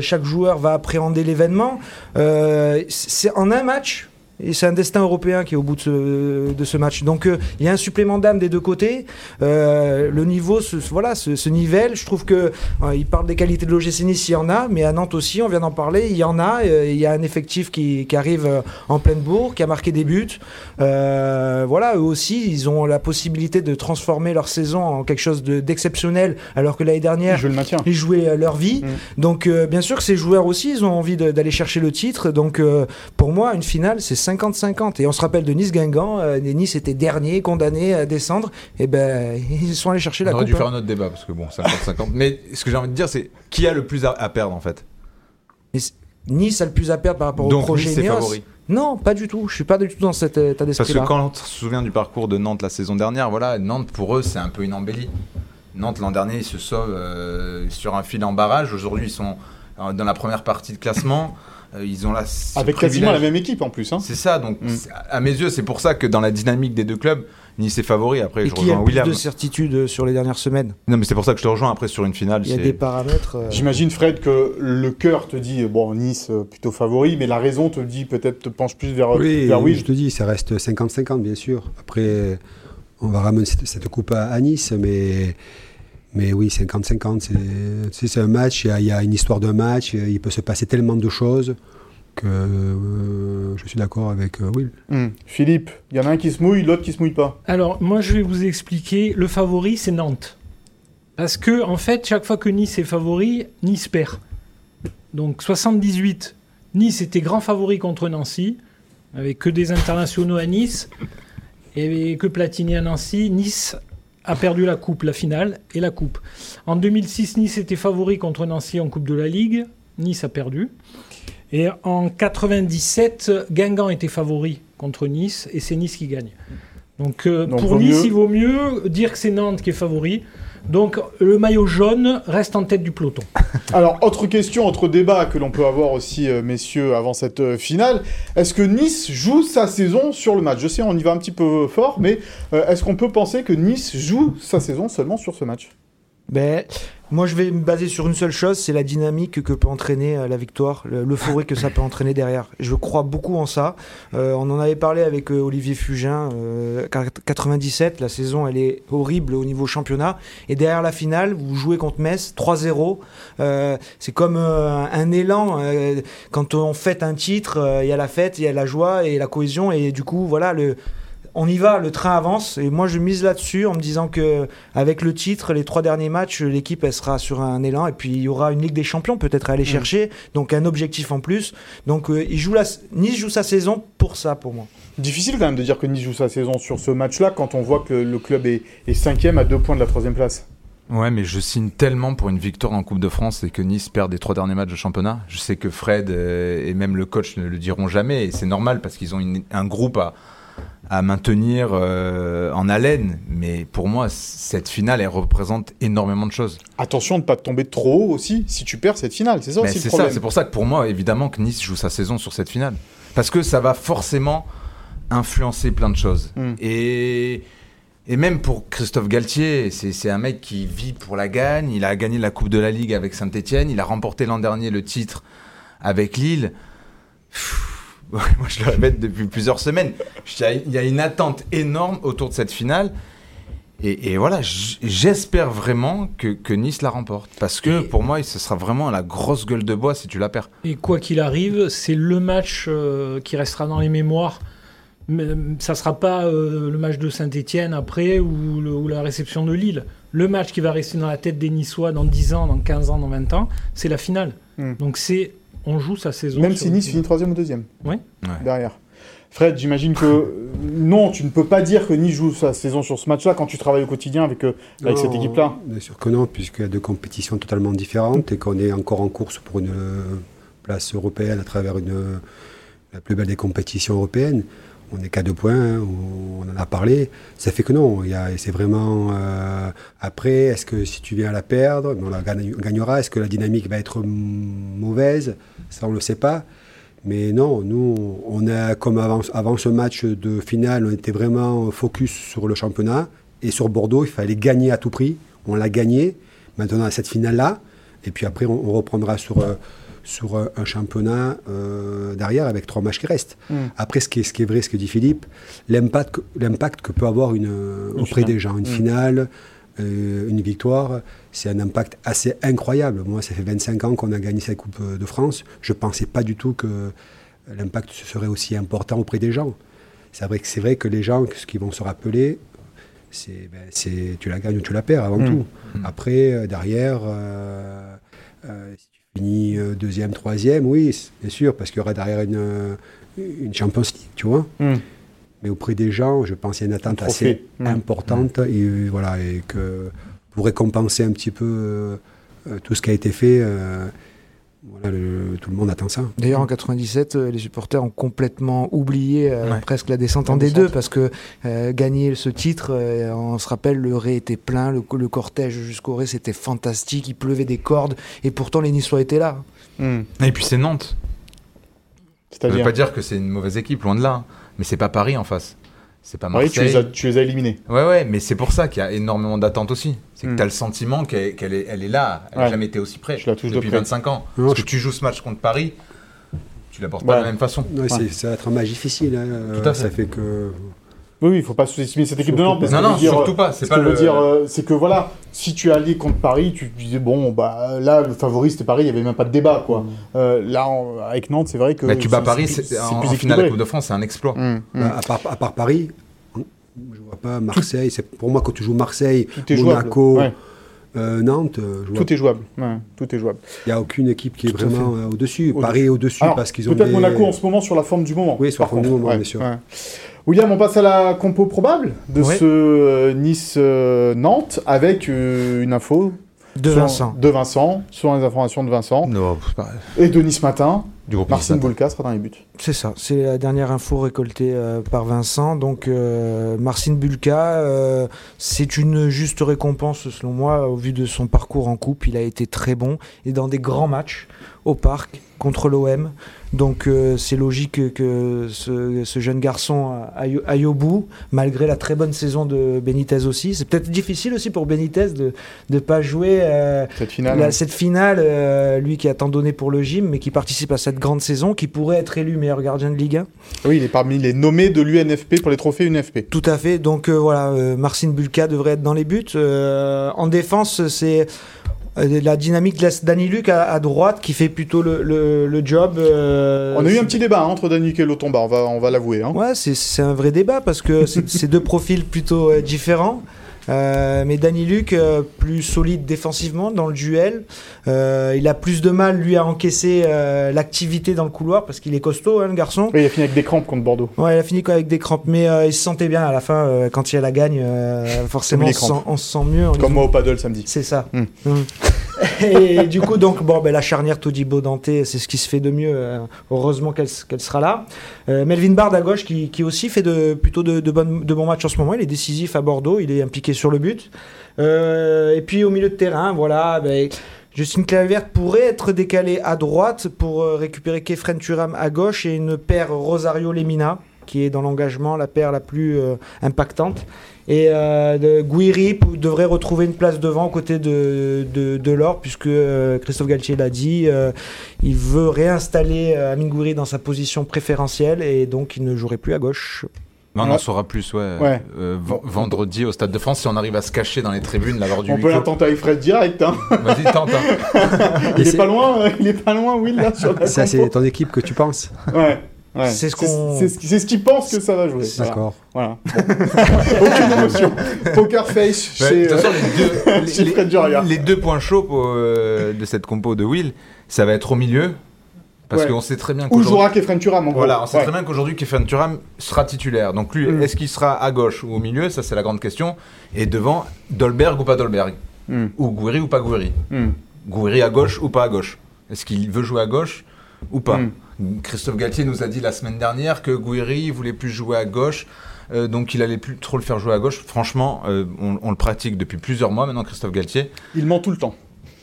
chaque joueur va appréhender l'événement. c'est en un match et c'est un destin européen qui est au bout de ce, de ce match. Donc euh, il y a un supplément d'âme des deux côtés. Euh, le niveau, ce, voilà, ce, ce, nivelle. Je trouve que euh, il parle des qualités de l'OGC Nice, il y en a, mais à Nantes aussi, on vient d'en parler, il y en a. Euh, il y a un effectif qui, qui, arrive en pleine bourre, qui a marqué des buts. voilà, eux aussi, ils ont la possibilité de transformer leur saison en quelque chose d'exceptionnel, alors que l'année dernière, ils, ils jouaient leur vie. Mm. Donc bien sûr que ces joueurs aussi, ils ont envie d'aller chercher le titre. Donc pour moi, une finale, c'est 50-50. Et on se rappelle de Nice-Guingamp, euh, Nice était dernier, condamné à descendre. Et ben, ils sont allés chercher la coupe. On aurait dû faire un autre débat, parce que bon, 50-50. Mais ce que j'ai envie de dire, c'est qui a le plus à, perdre en fait? Nice a le plus à perdre par rapport au projet nice. Non, pas du tout. Je suis pas du tout dans cet état d'esprit. Parce que quand on se souvient du parcours de Nantes la saison dernière, voilà, Nantes pour eux c'est un peu une embellie. Nantes l'an dernier ils se sauvent euh, sur un fil en barrage. Aujourd'hui ils sont euh, dans la première partie de classement. Euh, ils ont là. Avec quasiment la même équipe en plus. Hein. C'est ça, donc mm. à mes yeux, c'est pour ça que dans la dynamique des deux clubs, Nice est favori. Après, Et je rejoins a William. plus de certitude sur les dernières semaines? Non, mais c'est pour ça que je te rejoins après sur une finale. Il y a des paramètres. Euh, J'imagine, Fred, que le cœur te dit bon, Nice euh, plutôt favori, mais la raison te dit peut-être te penche plus vers oui. Vers oui. Je te dis, ça reste 50-50, bien sûr. Après, on va ramener cette, coupe à Nice, mais. Mais oui, 50-50, c'est un match, il y, a, une histoire de match, il peut se passer tellement de choses que euh, je suis d'accord avec euh, Will. Hmm. Philippe, il y en a un qui se mouille, l'autre qui se mouille pas. Alors, moi, je vais vous expliquer. Le favori, c'est Nantes. Parce que, en fait, chaque fois que Nice est favori, Nice perd. Donc, 78, Nice était grand favori contre Nancy, avec que des internationaux à Nice, et que Platini à Nancy. Nice a perdu la coupe, la finale et la coupe. En 2006, Nice était favori contre Nancy en Coupe de la Ligue. Nice a perdu. Et en 97, Guingamp était favori contre Nice et c'est Nice qui gagne. Donc, euh, pour Nice, il vaut mieux dire que c'est Nantes qui est favori. Donc le maillot jaune reste en tête du peloton. Alors, autre question, autre débat que l'on peut avoir aussi, euh, messieurs, avant cette euh, finale. Est-ce que Nice joue sa saison sur le match? Je sais, on y va un petit peu fort, mais est-ce qu'on peut penser que Nice joue sa saison seulement sur ce match? Ben, moi, je vais me baser sur une seule chose, c'est la dynamique que peut entraîner euh, la victoire, l'euphorie que ça peut entraîner derrière. Je crois beaucoup en ça. Euh, on en avait parlé avec euh, Olivier Fugin. 97, la saison, elle est horrible au niveau championnat. Et derrière la finale, vous jouez contre Metz, 3-0. c'est comme un élan. quand on fête un titre, il y a la fête, il y a la joie et la cohésion. Et du coup, voilà, le on y va, le train avance et moi je mise là-dessus en me disant que avec le titre, les trois derniers matchs, l'équipe elle sera sur un élan et puis il y aura une Ligue des Champions peut-être à aller mm. chercher, donc un objectif en plus. Donc euh, il joue la... Nice joue sa saison pour ça pour moi. Difficile quand même de dire que Nice joue sa saison sur ce match-là quand on voit que le club est, cinquième à deux points de la troisième place. Ouais, mais je signe tellement pour une victoire en Coupe de France et que Nice perd les trois derniers matchs de championnat. Je sais que Fred euh, et même le coach ne le diront jamais et c'est normal parce qu'ils ont un groupe à, à maintenir euh, en haleine. Mais pour moi, cette finale, elle représente énormément de choses. Attention de ne pas tomber trop haut aussi si tu perds cette finale. C'est ça aussi C'est ça, c'est pour ça que pour moi, évidemment, que Nice joue sa saison sur cette finale. Parce que ça va forcément influencer plein de choses. Hmm. Et, et même pour Christophe Galtier, c'est un mec qui vit pour la gagne. Il a gagné la Coupe de la Ligue avec Saint-Etienne. Il a remporté l'an dernier le titre avec Lille. moi je le répète depuis plusieurs semaines, il y a une attente énorme autour de cette finale. Et, voilà, j'espère vraiment que, Nice la remporte. Parce que pour moi, ce sera vraiment la grosse gueule de bois si tu la perds. Et quoi qu'il arrive, c'est le match euh, qui restera dans les mémoires. Mais, ça ne sera pas euh, le match de Saint-Etienne après ou, la réception de Lille. Le match qui va rester dans la tête des Niçois dans 10 ans, dans 15 ans, dans 20 ans, c'est la finale. Hmm. Donc c'est on joue sa saison. Même si Nice finit troisième ou deuxième. Oui. Derrière. Fred, j'imagine que non, tu ne peux pas dire que Nice joue sa saison sur ce match-là quand tu travailles au quotidien avec, euh, avec cette équipe-là. Bien sûr que non, puisqu'il y a deux compétitions totalement différentes et qu'on est encore en course pour une place européenne à travers une, la plus belle des compétitions européennes on n'est qu'à deux points, hein, on en a parlé. Ça fait que non, c'est vraiment. Euh, après, est-ce que si tu viens à la perdre, on la gagnera, est-ce que la dynamique va être mauvaise? Ça, on ne le sait pas. Mais non, nous, on a, comme avant, ce match de finale, on était vraiment focus sur le championnat. Et sur Bordeaux, il fallait gagner à tout prix. On l'a gagné. Maintenant, à cette finale-là. Et puis après, on, reprendra sur. Euh, sur un, championnat euh, derrière avec trois matchs qui restent. Hmm. Après, ce qui, est, ce qui est vrai, ce que dit Philippe, l'impact, l'impact que peut avoir une, auprès des gens, une hmm. finale, euh, une victoire, c'est un impact assez incroyable. Moi, ça fait 25 ans qu'on a gagné cette Coupe de France. Je ne pensais pas du tout que l'impact serait aussi important auprès des gens. C'est vrai que, c'est vrai que les gens, ce qu'ils vont se rappeler, c'est, ben, c'est tu la gagnes ou tu la perds avant hmm. tout. Après, euh, derrière, fini euh, deuxième, troisième, oui, bien sûr, parce qu'il y aura derrière une, euh, une Champions League, tu vois. Hmm. Mais auprès des gens, je pense qu'il y a une attente assez hmm. importante et, euh, voilà, et que pour récompenser un petit peu tout ce qui a été fait, voilà, tout le monde attend ça. D'ailleurs, en 97, euh, les supporters ont complètement oublié euh, presque la descente en D2 parce que euh, gagner ce titre, on se rappelle, le Ré était plein, le, cortège jusqu'au Ré, c'était fantastique, il pleuvait des cordes et pourtant les Niçois étaient là. Hmm. Et puis c'est Nantes. Ça veut pas dire que c'est une mauvaise équipe, loin de là. Mais c'est pas Paris en face. C'est pas Marseille. Oui, tu les as, éliminés. Ouais, ouais, mais c'est pour ça qu'il y a énormément d'attentes aussi. C'est que hmm. tu as le sentiment qu'elle est, elle est là, elle n'a jamais été aussi près. Je la touche depuis 25 ans. Parce que tu joues ce match contre Paris, tu l'apportes pas de la même façon. Ça va être un match difficile. Hein. Tout à fait. Ça fait que. Oui, il ne faut pas sous-estimer cette équipe de Nantes. non, non, surtout pas. C'est pas le... dire, euh, c'est que voilà, si tu es allé contre Paris, tu disais bon, bah là, le favori c'était Paris, il n'y avait même pas de débat, quoi. Mm. Euh, là, avec Nantes, c'est vrai que. tu bats Paris, c'est en, en finale de la Coupe de France, c'est un exploit. Mm, mm. Bah, à, part, à, part, Paris, je vois pas Marseille. C'est pour moi quand tu joues Marseille, Monaco. Euh, Nantes, tout est jouable. tout est jouable. Il n'y a aucune équipe qui est vraiment au-dessus. Paris est au-dessus parce qu'ils ont. Peut-être Monaco en ce moment sur la forme du moment. Oui, sur la forme du moment, bien sûr. William, on passe à la compo probable de ce euh, Nice-Nantes avec euh, une info de Vincent. De Vincent, sur les informations de Vincent. Non, et de Nice Matin. du groupe Marcin Bulka sera dans les buts. C'est ça, c'est la dernière info récoltée euh, par Vincent. Donc euh, Marcin Bulka, euh, c'est une juste récompense selon moi au vu de son parcours en coupe. Il a été très bon et dans des grands matchs au parc contre l'OM. Donc euh, c'est logique que ce, ce jeune garçon aille, aille, au bout, malgré la très bonne saison de Benitez aussi. C'est peut-être difficile aussi pour Benitez de ne pas jouer euh, cette finale, la, cette finale euh, lui qui a tant donné pour le gym, mais qui participe à cette grande saison, qui pourrait être élu meilleur gardien de Ligue 1. Oui, il est parmi les nommés de l'UNFP pour les trophées UNFP. Tout à fait. Donc voilà, Marcin Bulka devrait être dans les buts. en défense, c'est la dynamique laisse Danny Luc à, à, droite qui fait plutôt le, le, le job. Euh, on a eu un petit débat hein, entre Danny Luc et Lotomba, on va, on va l'avouer. Hein. Ouais, c'est un vrai débat parce que c'est deux profils plutôt euh, différents. Euh, mais Danny Luc, euh, plus solide défensivement dans le duel. Euh, il a plus de mal, lui, à encaisser euh, l'activité dans le couloir parce qu'il est costaud, hein, le garçon. Oui, il a fini avec des crampes contre Bordeaux. Ouais, il a fini avec des crampes. Mais il se sentait bien à la fin, quand il a la gagne. forcément, on se, sent, on se, sent, mieux. Comme moi au paddle samedi. C'est ça. Mm. Mm. Et du coup, donc, bon, ben, la charnière Todibo Dante, c'est ce qui se fait de mieux. heureusement qu'elle qu sera là. Melvin Bard à gauche, qui, aussi fait de, plutôt de, de, bons matchs en ce moment. Il est décisif à Bordeaux, il est impliqué sur le but. Euh, et puis au milieu de terrain, voilà, ben, Justine Clavert pourrait être décalée à droite pour euh, récupérer Kefren Turam à gauche et une paire Rosario Lemina qui est dans l'engagement la paire la plus euh, impactante. Et euh, Guiri devrait retrouver une place devant aux côtés de, de, de l'or, puisque euh, Christophe Galtier l'a dit, euh, il veut réinstaller Amin Gouiri dans sa position préférentielle et donc il ne jouerait plus à gauche. On en saura plus, ouais. ouais. Euh, vendredi au Stade de France, si on arrive à se cacher dans les tribunes, là, lors du On peut la tenter avec Fred direct, hein. Vas-y, tente, hein. il, est, est pas loin, il est pas loin, Will, là, sur la Ça, c'est ton équipe que tu penses Ouais. Ouais. C'est ce qu'on. C'est ce qu'ils pensent que ça va jouer. D'accord. Voilà. Bon. Aucune émotion. Poker face ouais, chez, de toute façon, les deux, les, les points chauds pour, euh, de cette compo de Will, ça va être au milieu. Parce Ouais. qu'on sait très bien Où qu'aujourd'hui. jouera Kefren Turam en gros. Voilà, on sait Ouais. très bien qu'aujourd'hui Kefren Turam sera titulaire. Donc lui, Mm. est-ce qu'il sera à gauche ou au milieu? Ça, c'est la grande question. Et devant, Dolberg ou pas Dolberg? Mm. Ou Gouiri ou pas Gouiri Mm. Gouiri à gauche ou pas à gauche? Est-ce qu'il veut jouer à gauche? Ou pas Mm. Christophe Galtier nous a dit la semaine dernière que Gouiri voulait plus jouer à gauche. euh, donc il allait plus trop le faire jouer à gauche. Franchement, euh, on, on le pratique depuis plusieurs mois maintenant, Christophe Galtier. Il ment tout le temps.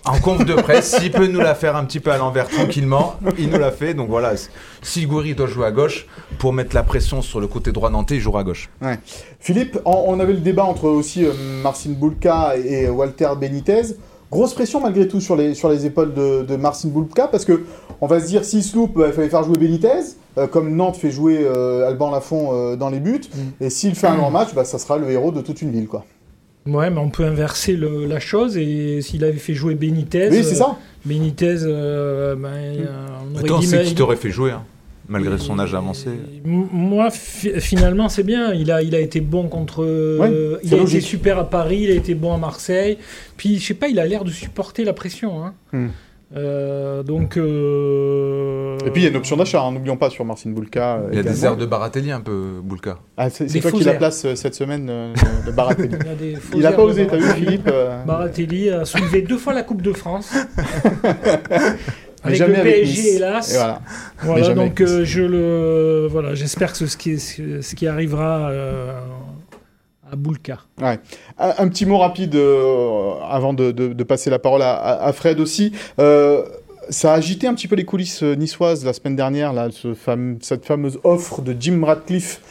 En conf de presse, s'il peut nous la faire un petit peu à l'envers tranquillement, il nous l'a fait. Donc voilà, si Gouiri doit jouer à gauche, pour mettre la pression sur le côté droit nantais, il jouera à gauche. Ouais. Philippe, on, on avait le débat entre aussi euh, Marcin Bulka et Walter Benitez. Grosse pression malgré tout sur les, sur les épaules de, de Marcin Bulka parce que on va se dire s'il se loupe, bah, il fallait faire jouer Benitez, euh, comme Nantes fait jouer euh, Alban Lafont euh, dans les buts. Et s'il fait un grand match, bah, ça sera le héros de toute une ville. Quoi. Ouais, mais on peut inverser le- la chose et s'il avait fait jouer Benitez. Oui, c'est euh, ça. Benitez, euh, ben, euh, on aurait Attends, dit, c'est mais- qui t'aurait fait jouer, hein, malgré son âge avancé. Moi, fi- finalement, c'est bien. Il a, il a été bon contre. euh, il a logique. été super à Paris, il a été bon à Marseille. Puis, je sais pas, il a l'air de supporter la pression. hein. Hmm. Euh, donc. euh, Et puis il y a une option d'achat, hein, n'oublions pas sur Marcin Bulka. euh, Il y a des airs de Baratelli un peu, Boulka. Ah, c'est toi qui la place euh, cette semaine euh, de Baratelli. Il a des faux Il a airs pas osé, t'as vu. Philippe euh, Baratelli a soulevé deux fois la Coupe de France. avec jamais le avec PSG, Nice. hélas. Voilà. Donc euh, je le voilà, j'espère que ce qui, ce qui arrivera euh, à Boulka. Ouais. Un, un petit mot rapide euh, avant de, de- de passer la parole à, à- à Fred aussi. Ça a agité un petit peu les coulisses niçoises la semaine dernière, là, ce fame- cette fameuse offre de Jim Ratcliffe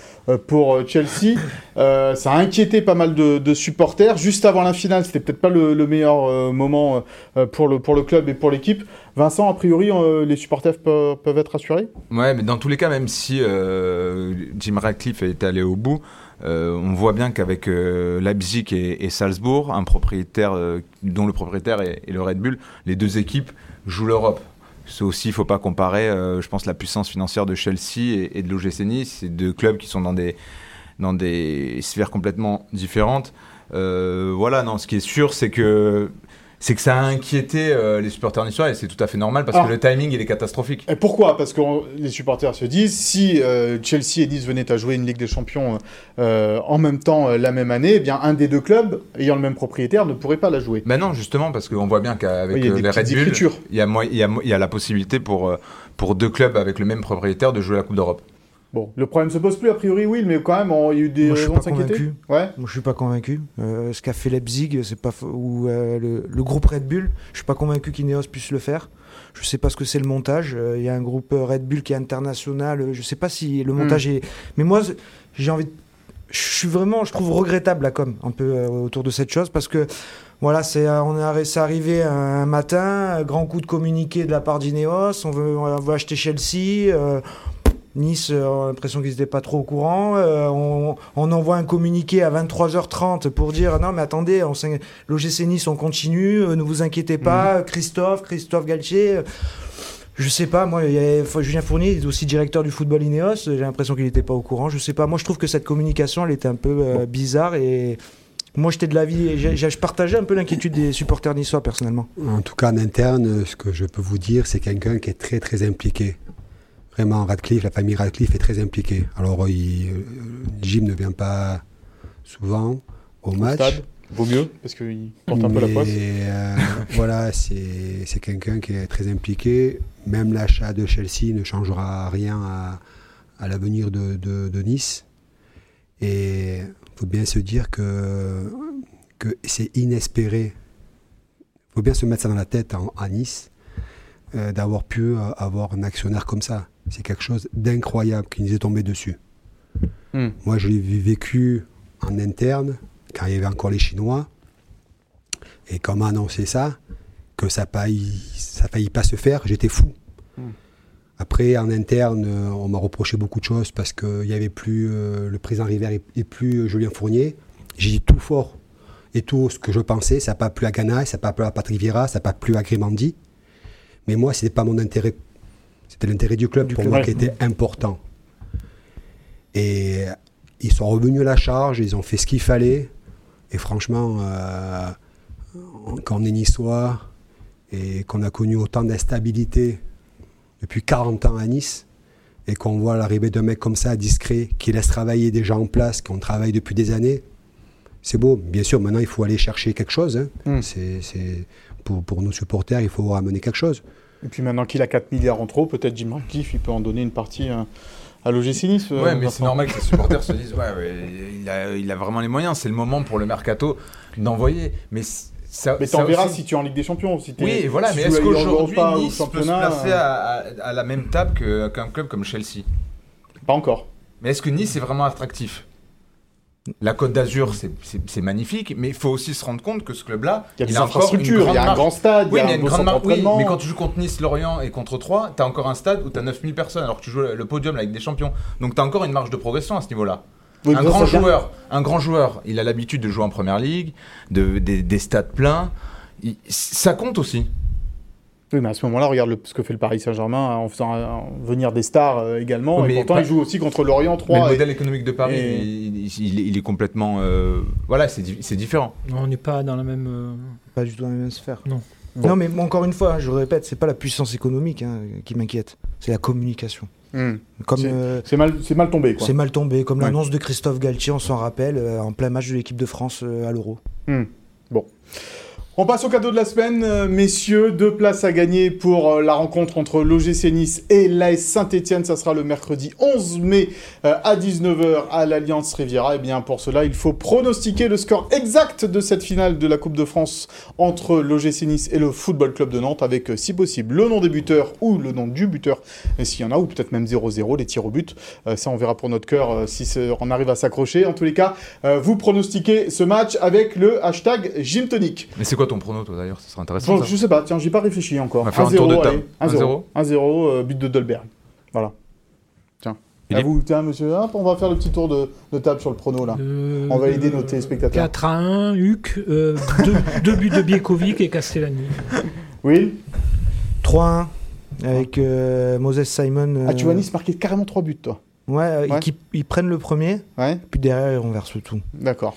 pour euh, Chelsea. Euh, ça a inquiété pas mal de, supporters. Juste avant la finale, c'était peut-être pas le, le meilleur euh, moment euh, pour, le, pour le club et pour l'équipe. Vincent, a priori, euh, les supporters peuvent, être rassurés? Ouais, mais dans tous les cas, même si euh, Jim Ratcliffe est allé au bout, euh, on voit bien qu'avec euh, Leipzig et, Salzbourg, un propriétaire euh, dont le propriétaire est le Red Bull, les deux équipes jouent l'Europe. C'est aussi, il faut pas comparer, euh, je pense, la puissance financière de Chelsea et, de l'OGC Nice. C'est deux clubs qui sont dans des, dans des sphères complètement différentes. Euh, voilà, non, ce qui est sûr, c'est que c'est que ça a inquiété euh, les supporters niçois et c'est tout à fait normal parce Alors- que le timing il est catastrophique. Et pourquoi? Parce que on- les supporters se disent si euh, Chelsea et Nice venaient à jouer une Ligue des Champions euh, en même temps la même année, eh bien un des deux clubs ayant le même propriétaire ne pourrait pas la jouer. Ben non, justement, parce qu'on voit bien qu'avec Oui, les Red Bull, il y, a, il, y a, mo- il y a la possibilité pour, pour deux clubs avec le même propriétaire de jouer la Coupe d'Europe. Bon, le problème se pose plus a priori, oui, mais quand même, on- il y a eu des Moi, je suis raisons pas de s'inquiéter. convaincu. Ouais. Moi, je suis pas convaincu. Euh, ce qu'a fait Leipzig, c'est pas ou euh, le, le groupe Red Bull, je suis pas convaincu qu'Ineos puisse le faire. Je sais pas ce que c'est le montage. Euh, Il y a un groupe euh, Red Bull qui est international. Euh, Je sais pas si le montage est. Mais moi, j'ai envie. de- Je suis vraiment, je trouve regrettable la com un peu euh, autour de cette chose parce que voilà, c'est on est arrivé un matin, un grand coup de communiqué de la part d'Ineos. On veut, on veut acheter Chelsea. Nice, on a l'impression qu'ils n'étaient pas trop au courant. Euh, on, on envoie un communiqué à 23h30 pour dire non, mais attendez, l'OGC Nice, on continue, euh, ne vous inquiétez pas. Christophe, Christophe Galtier. euh, je sais pas, moi, il y a- Julien Fournier il est aussi directeur du football Ineos. J'ai l'impression qu'il n'était pas au courant. Je sais pas, moi, je trouve que cette communication, elle était un peu euh, bizarre et. Moi, j'étais de l'avis, je partageais un peu l'inquiétude des supporters niçois, personnellement. En tout cas, en interne, ce que je peux vous dire, c'est quelqu'un qui est très très impliqué. Vraiment, Radcliffe, la famille Radcliffe est très impliquée. Alors, il, euh, Jim ne vient pas souvent au match. stade, vaut mieux, parce qu'il porte un peu la Mais, poisse. euh, voilà, c'est quelqu'un qui est très impliqué. Même l'achat de Chelsea ne changera rien à, à l'avenir de, de- de Nice. Et il faut bien se dire que, que c'est inespéré. Il faut bien se mettre ça dans la tête en- à Nice, euh, d'avoir pu euh, avoir un actionnaire comme ça. C'est quelque chose d'incroyable qui nous est tombé dessus. Hmm. Moi, je l'ai vécu en interne, quand il y avait encore les Chinois. Et quand on m'a annoncé ça, que ça failli, ça failli pas se faire, j'étais fou. Hmm. Après, en interne, on m'a reproché beaucoup de choses parce qu'il n'y avait plus euh, le président River et, et plus euh, Julien Fournier. J'ai dit tout fort. Et tout ce que je pensais, ça n'a pas plu à Ghana, ça n'a pas plu à Patrick Vieira, ça n'a pas plu à Grimandi. Mais moi, ce n'était pas mon intérêt. C'était l'intérêt du club Du pour club, moi ouais. qui était important. Et ils sont revenus à la charge, ils ont fait ce qu'il fallait. Et franchement, euh, quand on est niçois et qu'on a connu autant d'instabilité depuis 40 ans à Nice, et qu'on voit l'arrivée d'un mec comme ça, discret, qui laisse travailler des gens en place, qui ont travaillé depuis des années, c'est beau. Bien sûr, maintenant, il faut aller chercher quelque chose. hein. Mm. C'est, c'est- pour, pour nos supporters, il faut ramener quelque chose. Et puis maintenant qu'il a 4 milliards en trop, peut-être Jim Ratcliffe, il peut en donner une partie à l'OGC Nice. euh, Ouais, mais c'est normal que les supporters se disent ouais, il, a, il a vraiment les moyens, c'est le moment pour le mercato d'envoyer. Mais ça, Mais t'en verras aussi- si tu es en Ligue des Champions. Si t'es- Oui, voilà, si mais est-ce es qu'aujourd'hui Nice peut se placer euh, à, à- à la même table qu'un club comme Chelsea? Pas encore. Mais est-ce que Nice est vraiment attractif? La Côte d'Azur, c'est- magnifique, mais il faut aussi se rendre compte que ce club-là, Il y a des encore une infrastructures, il y a un marge. grand stade, il y a un une grande marge. Oui, mais quand tu joues contre Nice, Lorient et contre 3, tu as encore un stade où tu as 9000 personnes, alors que tu joues le podium avec des champions. Donc tu as encore une marge de progression à ce niveau-là. Oui, un, grand joueur, un grand joueur, il a l'habitude de jouer en première ligue, de, des, des stades pleins. Il- ça compte aussi. Oui, mais à ce moment-là, regarde le- ce que fait le Paris Saint-Germain en faisant euh, venir des stars euh, également. Oui, et mais pourtant, pas- il joue aussi contre Lorient 3. Mais le et- modèle économique de Paris, et- il, il- il est- complètement. euh, voilà, c'est di- c'est différent. Non, on n'est pas dans la même. euh, Pas du tout dans la même sphère. Non. Non, mais encore une fois, hein, je le répète, c'est pas la puissance économique hein, qui m'inquiète, c'est la communication. Comme C'est- euh, C'est mal, c'est mal tombé, quoi. c'est mal tombé, comme Ouais. l'annonce de Christophe Galtier, on s'en rappelle, euh, en plein match de l'équipe de France euh, à l'Euro. Hmm. On passe au cadeau de la semaine, euh, messieurs. Deux places à gagner pour euh, la rencontre entre l'OGC Nice et l'AS Saint-Etienne. Ça sera le mercredi 11 mai euh, à 19h à l'Alliance Riviera. Et bien pour cela, il faut pronostiquer le score exact de cette finale de la Coupe de France entre l'OGC Nice et le Football Club de Nantes avec, si possible, le nom des buteurs ou le nom du buteur, s'il y en a, ou peut-être même 0-0, les tirs au but. Ça, on verra pour notre cœur si on arrive à s'accrocher. En tous les cas, vous pronostiquez ce match avec le hashtag Gymtonic. Mais c'est quoi ton prono, toi d'ailleurs Ce serait intéressant. Bon, ça. je sais pas, tiens, j'y ai pas réfléchi encore. On va faire un tour de table. 1-0. 1-0, euh, but de Dolberg. Voilà. Tiens. À Philippe vous, tiens, monsieur. Hop, on va faire le petit tour de, de table sur le prono, là. euh, On va aider euh, nos téléspectateurs. 4 à 1, Huc, euh, deux, deux buts de Biekovic et Castellani. Will 3-1 avec euh, Moses Simon. euh, Ah, tu vois Nice marquer carrément 3 buts, toi. Ouais, Ouais. Ils, ils prennent le premier, Ouais, puis derrière ils renversent tout. d'accord.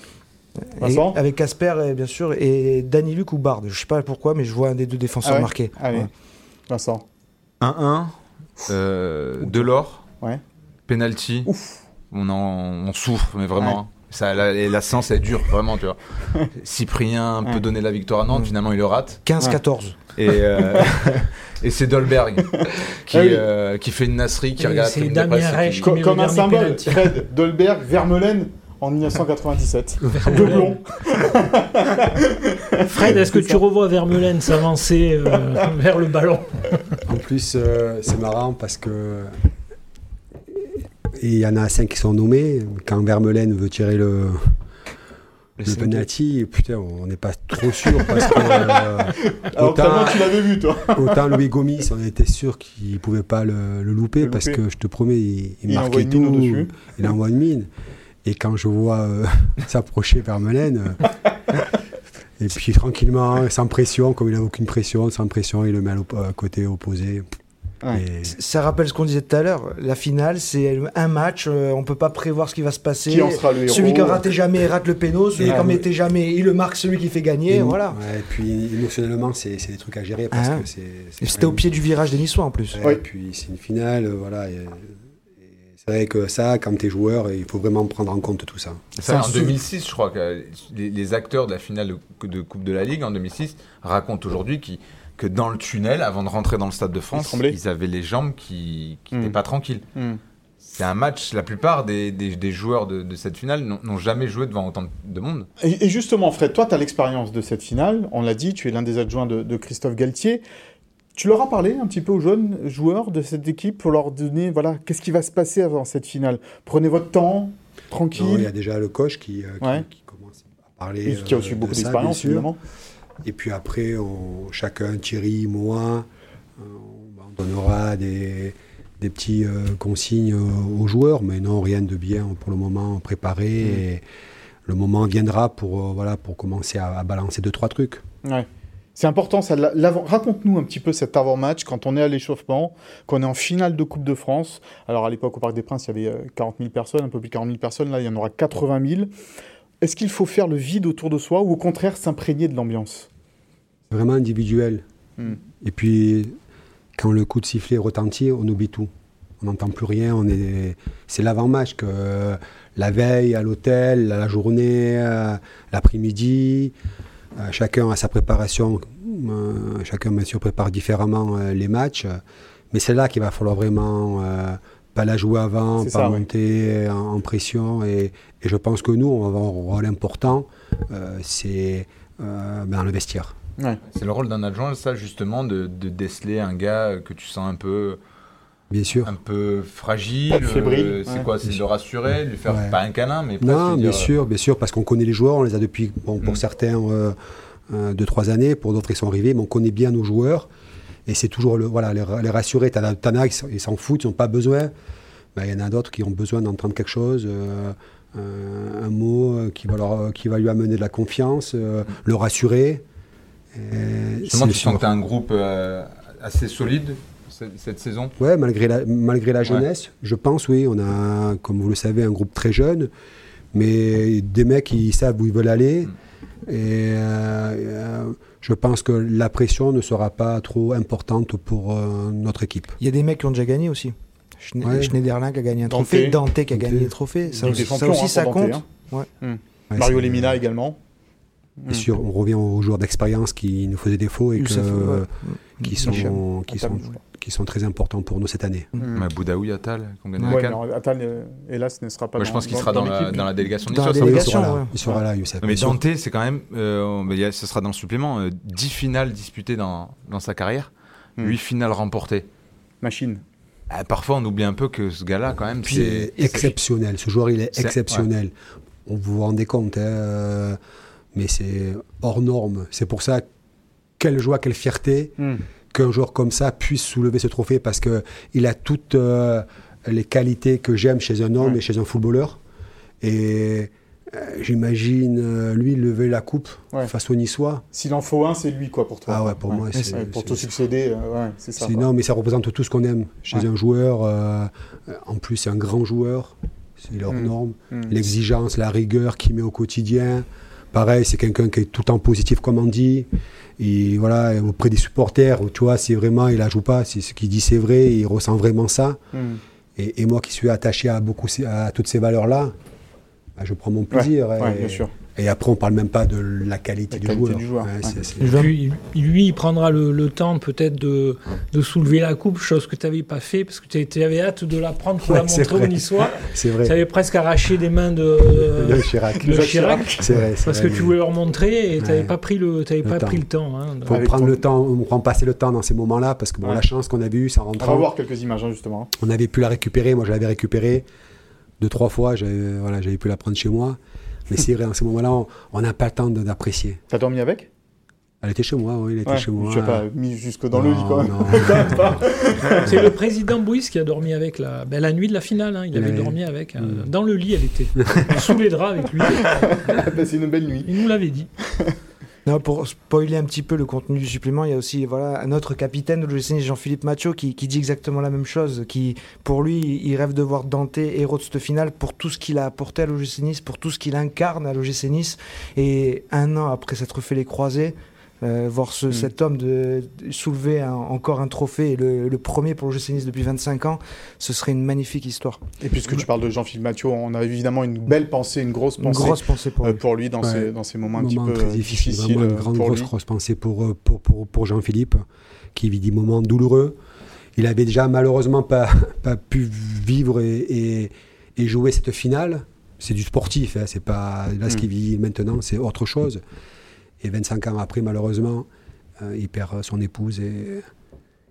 Avec Casper, bien sûr, et Danny Luc ou Bard. Je sais pas pourquoi, mais je vois un des deux défenseurs ah marqués. Allez, Vincent. 1-1, euh, Delors, ouais. penalty. Ouf. On, en, on souffre, mais vraiment. Ça, la, et la séance est dure, vraiment, tu vois. Cyprien peut donner la victoire à Nantes, finalement il le rate. 15-14. Et, euh, et c'est Dolberg qui, ah euh, qui fait une nasserie, qui regarde C'est Damien Reich Comme, comme un symbole, Fred, Dolberg, Vermeulen en 1997. de blond. Fred, est-ce que tu revois Vermeulen s'avancer euh, vers le ballon? En plus, c'est marrant parce que il y en a cinq qui sont nommés. Quand Vermeulen veut tirer le, le penalty, putain, on n'est pas trop sûr parce que. Euh, autant, tu l'avais vu, toi. autant Louis Gomis, on était sûr qu'il ne pouvait pas le, louper parce que je te promets, il, marquait tout. Il envoie une mine. Et quand je vois euh, s'approcher Vermeulen. Euh, et puis tranquillement, sans pression, comme il n'a aucune pression, sans pression, il le met à côté opposé. Ça rappelle ce qu'on disait tout à l'heure. La finale, c'est un match. Euh, on peut pas prévoir ce qui va se passer. Qui en sera le celui qui raté jamais rate le péno. Celui qui en mettait jamais, il le marque. Celui qui fait gagner. voilà. et puis émotionnellement, c'est des trucs à gérer parce que C'était au pied du virage des Niçois en plus. Et puis c'est une finale, euh, voilà. C'est vrai que ça, quand tu es joueur, il faut vraiment prendre en compte tout ça. ça en 2006, je crois que les, acteurs de la finale de Coupe de la Ligue en 2006 racontent aujourd'hui que dans le tunnel, avant de rentrer dans le Stade de France, ils, avaient les jambes qui n'étaient hmm. pas tranquilles. Hmm. C'est un match, la plupart des, des, joueurs de, de, cette finale n'ont jamais joué devant autant de monde. Et, justement, Fred, toi, tu as l'expérience de cette finale. On l'a dit, tu es l'un des adjoints de, Christophe Galtier. Tu leur as parlé un petit peu aux jeunes joueurs de cette équipe pour leur donner, voilà, qu'est-ce qui va se passer avant cette finale? Prenez votre temps, tranquille. il y a déjà le coach qui, euh, qui, commence à parler. Et qui a aussi euh, beaucoup d'expérience, évidemment. Et puis après, on, chacun, Thierry, moi, euh, on donnera des, des petits euh, consignes aux joueurs, mais non, rien de bien pour le moment préparé. Mm. Et le moment viendra pour, euh, voilà, pour commencer à, balancer deux, trois trucs. Ouais. C'est important, ça. Raconte-nous un petit peu cet avant-match quand on est à l'échauffement, qu'on est en finale de Coupe de France. Alors à l'époque au Parc des Princes, il y avait 40 000 personnes, un peu plus de 40 000 personnes. Là, il y en aura 80 000. Est-ce qu'il faut faire le vide autour de soi ou au contraire s'imprégner de l'ambiance? Vraiment individuel. Hmm. Et puis, quand le coup de sifflet retentit, on oublie tout. On n'entend plus rien. On est... C'est l'avant-match que la veille, à l'hôtel, la journée, euh, l'après-midi, euh, chacun a sa préparation. Euh, chacun, bien sûr, prépare différemment les matchs. Mais c'est là qu'il va falloir vraiment pas la jouer avant, pas monter en, pression. Et, je pense que nous, on va avoir un rôle important, euh, c'est euh, dans le vestiaire. C'est le rôle d'un adjoint, ça, justement, de, déceler un gars que tu sens un peu. Bien sûr. Un peu fragile. Euh, c'est quoi C'est de le rassurer, lui faire pas un câlin, mais Non, bien sûr, bien sûr, parce qu'on connaît les joueurs, on les a depuis, bon, pour mm. certains, deux, trois années, pour d'autres, ils sont arrivés, mais on connaît bien nos joueurs. Et c'est toujours le, voilà, les, rassurer. T'en as, ils s'en foutent, ils n'ont pas besoin. Ben, il y en a d'autres qui ont besoin d'entendre quelque chose, euh, un, mot euh, qui va, leur, qui va lui amener de la confiance, euh, le rassurer. Justement, tu sens que tu as un groupe assez solide cette, saison? Oui, malgré la, malgré la jeunesse, je pense, oui. On a, comme vous le savez, un groupe très jeune, mais des mecs qui savent où ils veulent aller. Mm. Et je pense que la pression ne sera pas trop importante pour notre équipe. Il y a des mecs qui ont déjà gagné aussi. Schneiderlin qui a gagné un trophée, Dante qui a gagné un trophée. Ça, aussi, ça, hein, compte. Hein. Hmm. Mario Lemina également. Bien sûr, on revient aux joueurs d'expérience qui nous faisaient défaut et qui, sont, qui, sont, qui sont très importants pour nous cette année. Mmh. Boudaoui, Attal, qu'on gagne ouais, Attal, euh, hélas, ne sera pas Je pense qu'il sera dans, la, dans, la, délégation. Dans la délégation, il sera là, Youssef. Mais Dante, c'est quand même, euh, ce sera dans le supplément, euh, 10 finales disputées dans, dans sa carrière, 8 mmh. finales remportées. Machine. Ah, parfois, on oublie un peu que ce gars-là, quand même, c'est exceptionnel. Ce joueur, il est, exceptionnel. On vous vous rendez compte, hein, euh, mais c'est hors norme. C'est pour ça, quelle joie, quelle fierté hmm. Qu'un joueur comme ça puisse soulever ce trophée parce que il a toutes euh, les qualités que j'aime chez un homme et chez un footballeur. Et euh, j'imagine euh, lui lever la coupe face au Niçois. S'il en faut un, c'est lui quoi pour toi. Ah ouais, pour moi c'est pour te succéder, c'est ça. Non, mais ça représente tout ce qu'on aime chez un joueur. en plus, c'est un grand joueur. c'est leur norme. L'exigence, la rigueur qu'il met au quotidien. Pareil, c'est quelqu'un qui est tout le temps positif, comme on dit. Et voilà, auprès des supporters, tu vois, c'est vraiment, il la joue pas, c'est ce qu'il dit, c'est vrai, il ressent vraiment ça. Et, et, moi qui suis attaché à, beaucoup, à toutes ces valeurs-là, bah, je prends mon plaisir. Ouais, et, bien sûr. Et après, on parle même pas de la qualité, du, joueur. du, joueur. Lui, il prendra le, temps peut-être de, de, soulever la coupe, chose que tu n'avais pas fait, parce que tu avais hâte de la prendre pour la montrer au Niçois. C'est vrai. Tu avais presque arraché des mains de, de Chirac. De Chirac c'est vrai, parce que tu voulais leur montrer et tu n'avais pas pris le, avais pas temps. pris le temps. Hein, faut prendre le temps, on prend passer le temps dans ces moments-là, parce que bon, la chance qu'on avait eue, ça rentre. On va voir quelques images, hein, justement. On avait pu la récupérer, moi je l'avais récupérée deux, trois fois, j'avais voilà, pu la prendre chez moi. Mais c'est vrai, en ce moment-là, on n'a pas le temps d'apprécier. T'as dormi avec? Elle était chez moi, oui, elle était chez moi. Je pas mis jusque dans le lit quand même. c'est le président Bouis qui a dormi avec la, ben, la nuit de la finale. Hein, il avait dormi avec. Euh, mm. Dans le lit, elle était sous les draps avec lui. Ben, c'est une belle nuit. Il nous l'avait dit. Pour spoiler un petit peu le contenu du supplément, il y a aussi voilà, un autre capitaine de l'OGC, Jean-Philippe Macho, qui, dit exactement la même chose. Qui, pour lui, il rêve de voir Dante héros de cette finale pour tout ce qu'il a apporté à l'OGC Nice, pour tout ce qu'il incarne à l'OGC Nice. Et un an après s'être fait les croisés, euh, voir ce, mm. cet homme de, soulever encore un trophée, le, le premier pour le Nice depuis 25 ans, ce serait une magnifique histoire. Et puisque tu parles de Jean-Philippe Mathieu, on a évidemment une belle pensée, une grosse pensée, une grosse pensée pour, euh, lui. pour lui dans, ces, dans ces moments un petit peu très difficiles. Vraiment une euh, grande, grosse, grosse pensée pour, pour, pour, pour Jean-Philippe, qui vit des moments douloureux. Il avait déjà malheureusement pas, pas pu vivre et, et, jouer cette finale. C'est du sportif, hein, c'est pas là ce mm. qu'il vit maintenant, c'est autre chose. Et 25 ans après, malheureusement, euh, il perd son épouse et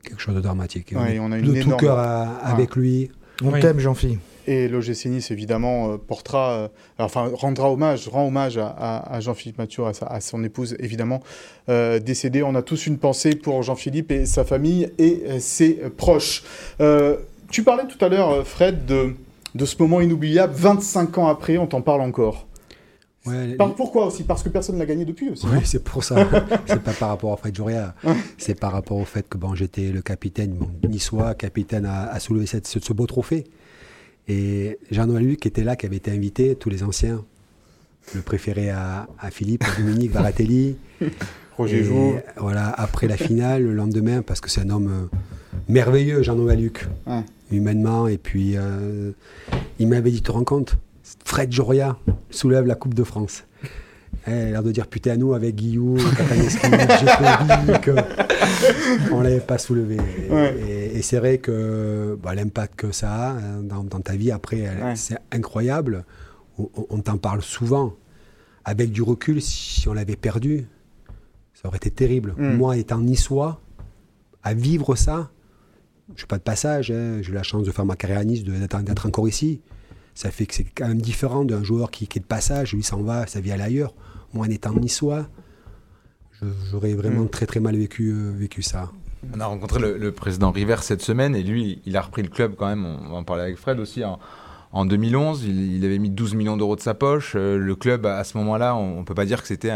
quelque chose de dramatique. on, a de tout cœur avec lui. On t'aime, Jean-Philippe. Et l'OGC Nice, évidemment, euh, portera, euh, enfin, rendra hommage, rend hommage à, Jean-Philippe Mathieu, à, son épouse, évidemment, décédée. On a tous une pensée pour Jean-Philippe et sa famille et ses proches. tu parlais tout à l'heure, Fred, de, de ce moment inoubliable. 25 ans après, on t'en parle encore. Pourquoi aussi? Parce que personne n'a gagné depuis aussi. Oui, c'est pour ça. c'est pas par rapport à Fred Joria. c'est par rapport au fait que bon, j'étais le capitaine bon, niçois, capitaine à, soulever cette, ce, beau trophée. Et Jean-Noël Luc était là, qui avait été invité, tous les anciens, le préféré à, Philippe, à Dominique, Varatelli. Roger Jou. Voilà, après la finale, le lendemain, parce que c'est un homme euh, merveilleux, Jean-Noël Luc, humainement. Et puis, euh, il m'avait dit, tu te rends compte? Fred Joria soulève la Coupe de France. Eh, elle a l'air de dire putain à nous avec Guillaume, on l'avait pas soulevé. Et, c'est vrai que bah, l'impact que ça a hein, dans, ta vie après, c'est incroyable. On, t'en parle souvent. Avec du recul, si on l'avait perdu, ça aurait été terrible. Mm. Moi, étant niçois, à vivre ça, je suis pas de passage, hein, j'ai eu la chance de faire ma carrière à Nice, d'être encore ici ça fait que c'est quand même différent d'un joueur qui, est de passage, lui s'en va, sa vie à ailleurs. Moi, en étant niçois, j'aurais vraiment hmm. très très mal vécu, euh, vécu ça. On a rencontré le, président River cette semaine et lui, il a repris le club quand même. On va en parler avec Fred aussi. En, 2011, il, avait mis 12 millions d'euros de sa poche. Euh, le club, à ce moment-là, on ne peut pas dire que c'était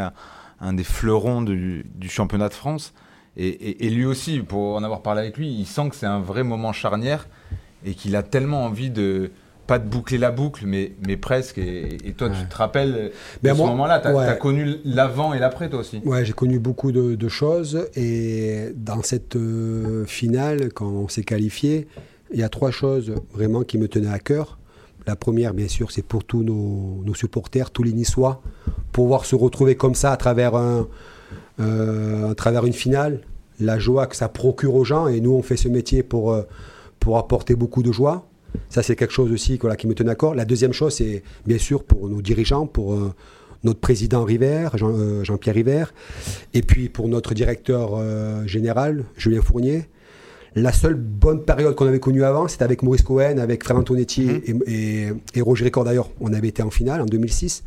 un, des fleurons du, championnat de France. Et, et, lui aussi, pour en avoir parlé avec lui, il sent que c'est un vrai moment charnière et qu'il a tellement envie de, pas de boucler la boucle, mais, mais presque. Et, toi, tu te rappelles, à ce moment-là, tu as, connu l'avant et l'après, toi aussi Ouais, j'ai connu beaucoup de, choses. Et dans cette euh, finale, quand on s'est qualifié, il y a trois choses vraiment qui me tenaient à cœur. La première, bien sûr, c'est pour tous nos, supporters, tous les Niçois, pouvoir se retrouver comme ça à travers, un, euh, à travers une finale, la joie que ça procure aux gens. Et nous, on fait ce métier pour, euh, pour apporter beaucoup de joie. Ça, c'est quelque chose aussi qui me tenait à cœur. La deuxième chose, c'est bien sûr pour nos dirigeants, pour euh, notre président River, euh, Jean-Pierre River, et puis pour notre directeur euh, général, Julien Fournier. La seule bonne période qu'on avait connue avant, c'était avec Maurice Cohen, avec Fred Antonetti mhm. et, Roger Ricard d'ailleurs. On avait été en finale en 2006.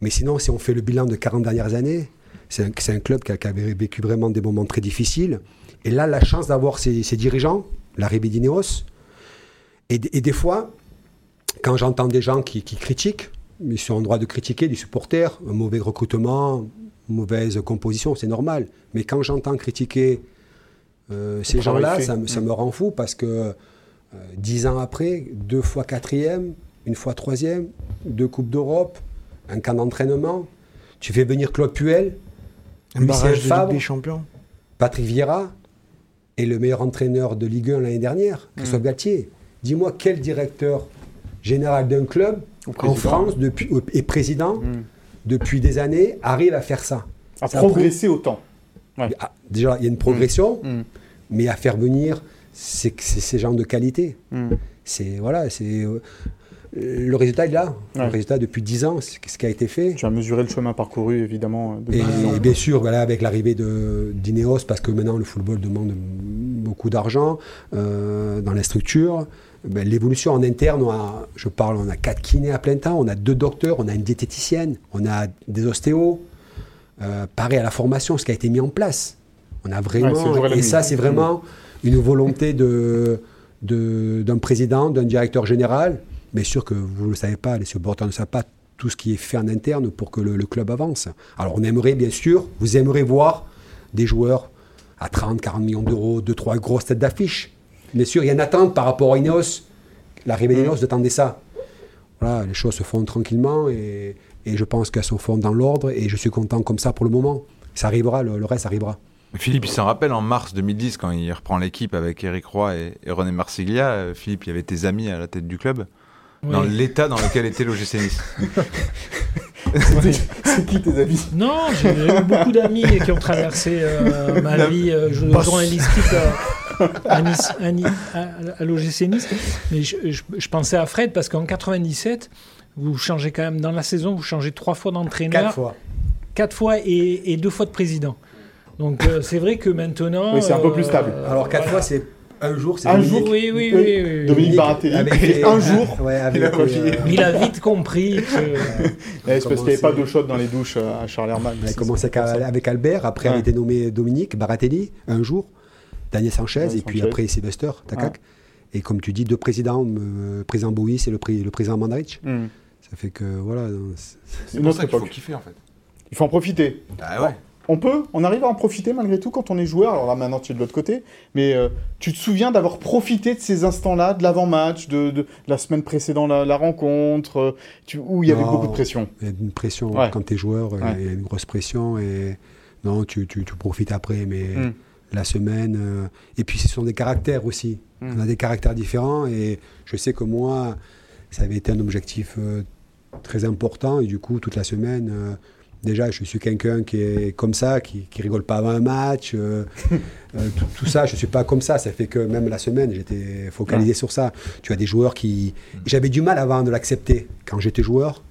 Mais sinon, si on fait le bilan de 40 dernières années, c'est un, club qui, avait vécu vraiment des moments très difficiles. Et là, la chance d'avoir ces, dirigeants, la Dineos, et, des fois, quand j'entends des gens qui, critiquent, ils sont en droit de critiquer des supporters, un mauvais recrutement, mauvaise composition, c'est normal. Mais quand j'entends critiquer euh, ces gens-là, ça, me, ça, me rend fou parce que euh, dix ans après, deux fois quatrième, une fois troisième, deux Coupes d'Europe, un camp d'entraînement. Tu fais venir Claude Puel, Un Lucien de des Champions. Patrick Vieira et le meilleur entraîneur de Ligue 1 l'année dernière, Christophe Mm. Galtier. Dis-moi quel directeur général d'un club en. France depuis, et président depuis des années arrive à faire ça. À Ça progresser autant. Ah, Déjà, il y a une progression, Mm. mais à faire venir c'est ces gens de qualité. Mm. C'est voilà, c'est euh, le résultat est là. Ouais. Le résultat depuis 10 ans, c'est ce qui a été fait. Tu as mesuré le chemin parcouru, évidemment. De Et, dix ans. et bien sûr, voilà, avec l'arrivée de d'Ineos, parce que maintenant le football demande beaucoup d'argent euh, dans les structures. Ben, L'évolution en interne, on a, je parle, on a quatre kinés à plein temps, on a deux docteurs, on a une diététicienne, on a des ostéos. Euh, pareil à la formation, ce qui a été mis en place. On a vraiment, et ça, c'est vraiment une volonté de d'un président, d'un directeur général. Bien sûr que vous ne le savez pas, les supporters ne savent pas tout ce qui est fait en interne pour que le, le club avance. Alors on aimerait bien sûr, vous aimeriez voir des joueurs à 30, 40 millions d'euros, deux, trois grosses têtes d'affiche. Bien sûr, il y a une attente par rapport à Ineos. L'arrivée d'Ineos attendait ça. Voilà, les choses se font tranquillement et, et je pense qu'elles se font dans l'ordre et je suis content comme ça pour le moment. Ça arrivera, le, le reste arrivera. Philippe, il s'en rappelle en mars 2010, quand il reprend l'équipe avec Eric Roy et, et René Marsiglia. euh, Philippe, il y avait tes amis à la tête du club. Dans l'état dans lequel était l'OGC Nice. C'est qui tes amis? Non, j'ai eu beaucoup d'amis qui ont traversé euh, ma La- vie euh, journalistique à, à Nice, à, Ni- à- à l'OGC Nice. Mais je, je- je pensais à Fred parce qu'en 97, vous changez quand même dans la saison, vous changez trois fois d'entraîneur. Quatre fois. Quatre fois et, et deux fois de président. Donc euh, c'est vrai que maintenant. Oui, c'est un peu plus stable. euh, Alors quatre voilà. fois, c'est un jour, c'est Un Dominique. jour, Oui, oui, oui. Dominique Baratelli. avec un jour. Ouais, avec il a euh, Il a vite compris que. Eh, c'est parce qu'il n'y avait pas d'eau chaude dans les douches euh, à Charles Herman. On a commencé avec, Albert, après Ouais. a été nommé Dominique Baratelli un jour, Daniel Sanchez, et puis Sanchez. après Sylvester, Takak. Et comme tu dis, deux présidents, le président Bouis et le, pré- le président Mandaric. Hmm. Ça fait que voilà. c'est- pour autre ça qu'il faut époque. kiffer en fait. Il faut en profiter. Ah ouais. On peut, on arrive à en profiter malgré tout quand on est joueur. Alors là, maintenant, tu es de l'autre côté. Mais euh, tu te souviens d'avoir profité de ces instants-là, de l'avant-match, de, de la semaine précédant la, la rencontre, euh, tu- où il y avait Non, beaucoup de pression. Il y a une pression Ouais. quand tu es joueur, euh, Ouais. il y a une grosse pression. Et non, tu, tu, tu profites après, mais Hmm. La semaine. euh, Et puis ce sont des caractères aussi. Hmm. On a des caractères différents et je sais que moi, ça avait été un objectif euh, très important et du coup, toute la semaine. euh, Déjà, je suis quelqu'un qui est comme ça, qui, qui rigole pas avant un match. euh, euh, tout, tout ça, je suis pas comme ça. Ça fait que même la semaine, j'étais focalisé sur ça. Tu as des joueurs qui. J'avais du mal avant de l'accepter quand j'étais joueur.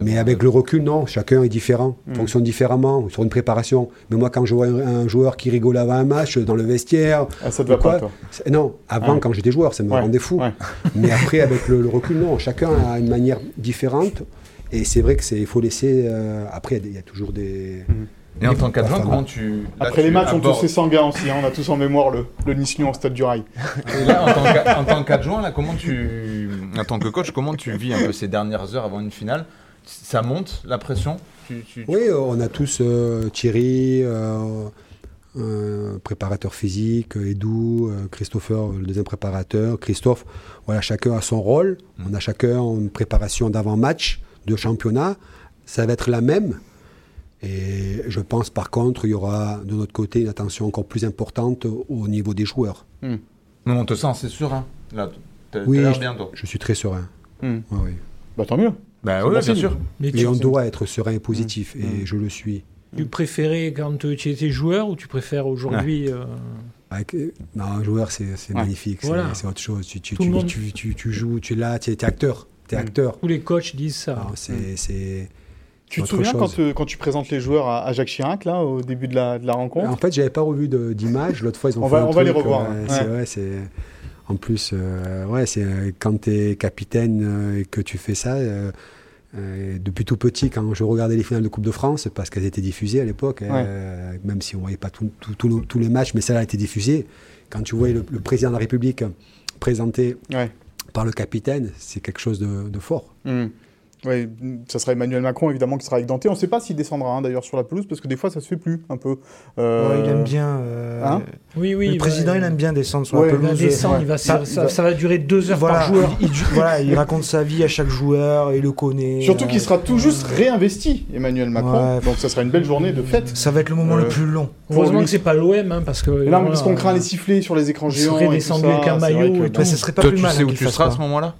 Mais avec le recul, non, chacun est différent, Mm. fonctionne différemment sur une préparation. Mais moi, quand je vois un, un joueur qui rigole avant un match, dans le vestiaire, Ah, ça te va pas, quoi, toi Non, avant, Ouais. quand j'étais joueur, ça me Ouais, rendait fou. ouais. Mais après, avec le, le recul, non, chacun a une manière différente. Et c'est vrai que c'est, il faut laisser. euh, après, il y a toujours des. Et en tant qu'adjoint, comment tu. là, Après tu les matchs, on tous est sanguin aussi. hein. On a tous en mémoire le, le Nice-Lyon au stade du Rail. Et là, en tant qu'a- en tant qu'adjoint, là, comment tu, en tant que coach, comment tu vis un peu ces dernières heures avant une finale? Ça monte la pression Tu- tu- tu- Oui, euh, on a tous euh, Thierry, euh, préparateur physique, Edou, euh, Christopher, le deuxième préparateur, Christophe. Voilà, chacun a son rôle. On a chacun une préparation d'avant-match, de championnat. Ça va être la même. Et je pense par contre, il y aura de notre côté une attention encore plus importante au niveau des joueurs. Non, on te sent, c'est sûr. Hein. Là, Oui, je, bien, toi. je suis très serein. Ouais, oui. Bah tant mieux. Bah oui, bon bien sûr. Mais on doit être serein et positif, Mm. et je le suis. tu préférais quand tu étais joueur ou tu préfères aujourd'hui euh, Avec- euh, non, un joueur, c'est c'est Ouais. magnifique, c'est- Voilà. c'est autre chose. Tu, tu, Tout tu, le monde- tu, tu- tu joues, tu es là, tu es, acteur. Tu es Mm. acteur. Tous les coachs disent ça. Non, c'est- c'est- Tu te souviens quand, euh, quand tu présentes les joueurs à, à Jacques Chirac, là, au début de la, de la rencontre? En fait, j'avais pas revu d'image. L'autre fois, ils ont On fait va- un on va les revoir, euh, ouais. En plus, euh, ouais, c'est euh, quand tu es capitaine euh, et que tu fais ça. euh, depuis tout petit, quand je regardais les finales de Coupe de France, parce qu'elles étaient diffusées à l'époque, euh, même si on voyait pas tout- tout- tout- tous les matchs, mais celle-là a été diffusée. Quand tu voyais le, le président de la République présenté Ouais. par le capitaine, c'est quelque chose de, de fort. Hmm. Oui, ça sera Emmanuel Macron évidemment qui sera avec Dante. On ne sait pas s'il descendra hein, d'ailleurs sur la pelouse parce que des fois ça se fait plus un peu. Euh... Ouais, il aime bien. Euh... Hein oui, oui. Le président il aime bien descendre sur la pelouse. Il va descendre, il va, ça, ça, ça, va durer deux heures voilà, par joueur. Il, il, voilà, il raconte sa vie à chaque joueur, il le connaît. Surtout qu'il sera tout juste réinvesti, Emmanuel Macron. Ouais. Donc ça sera une belle journée de fête. Ça va être le moment le plus long. Heureusement que c'est pas l'OM hein, parce que. Là, parce qu'on craint les sifflets sur les écrans géants. Il serait descendu avec un maillot et tout. Ça serait pas Toi, plus tu mal. sais où tu seras à ce moment-là?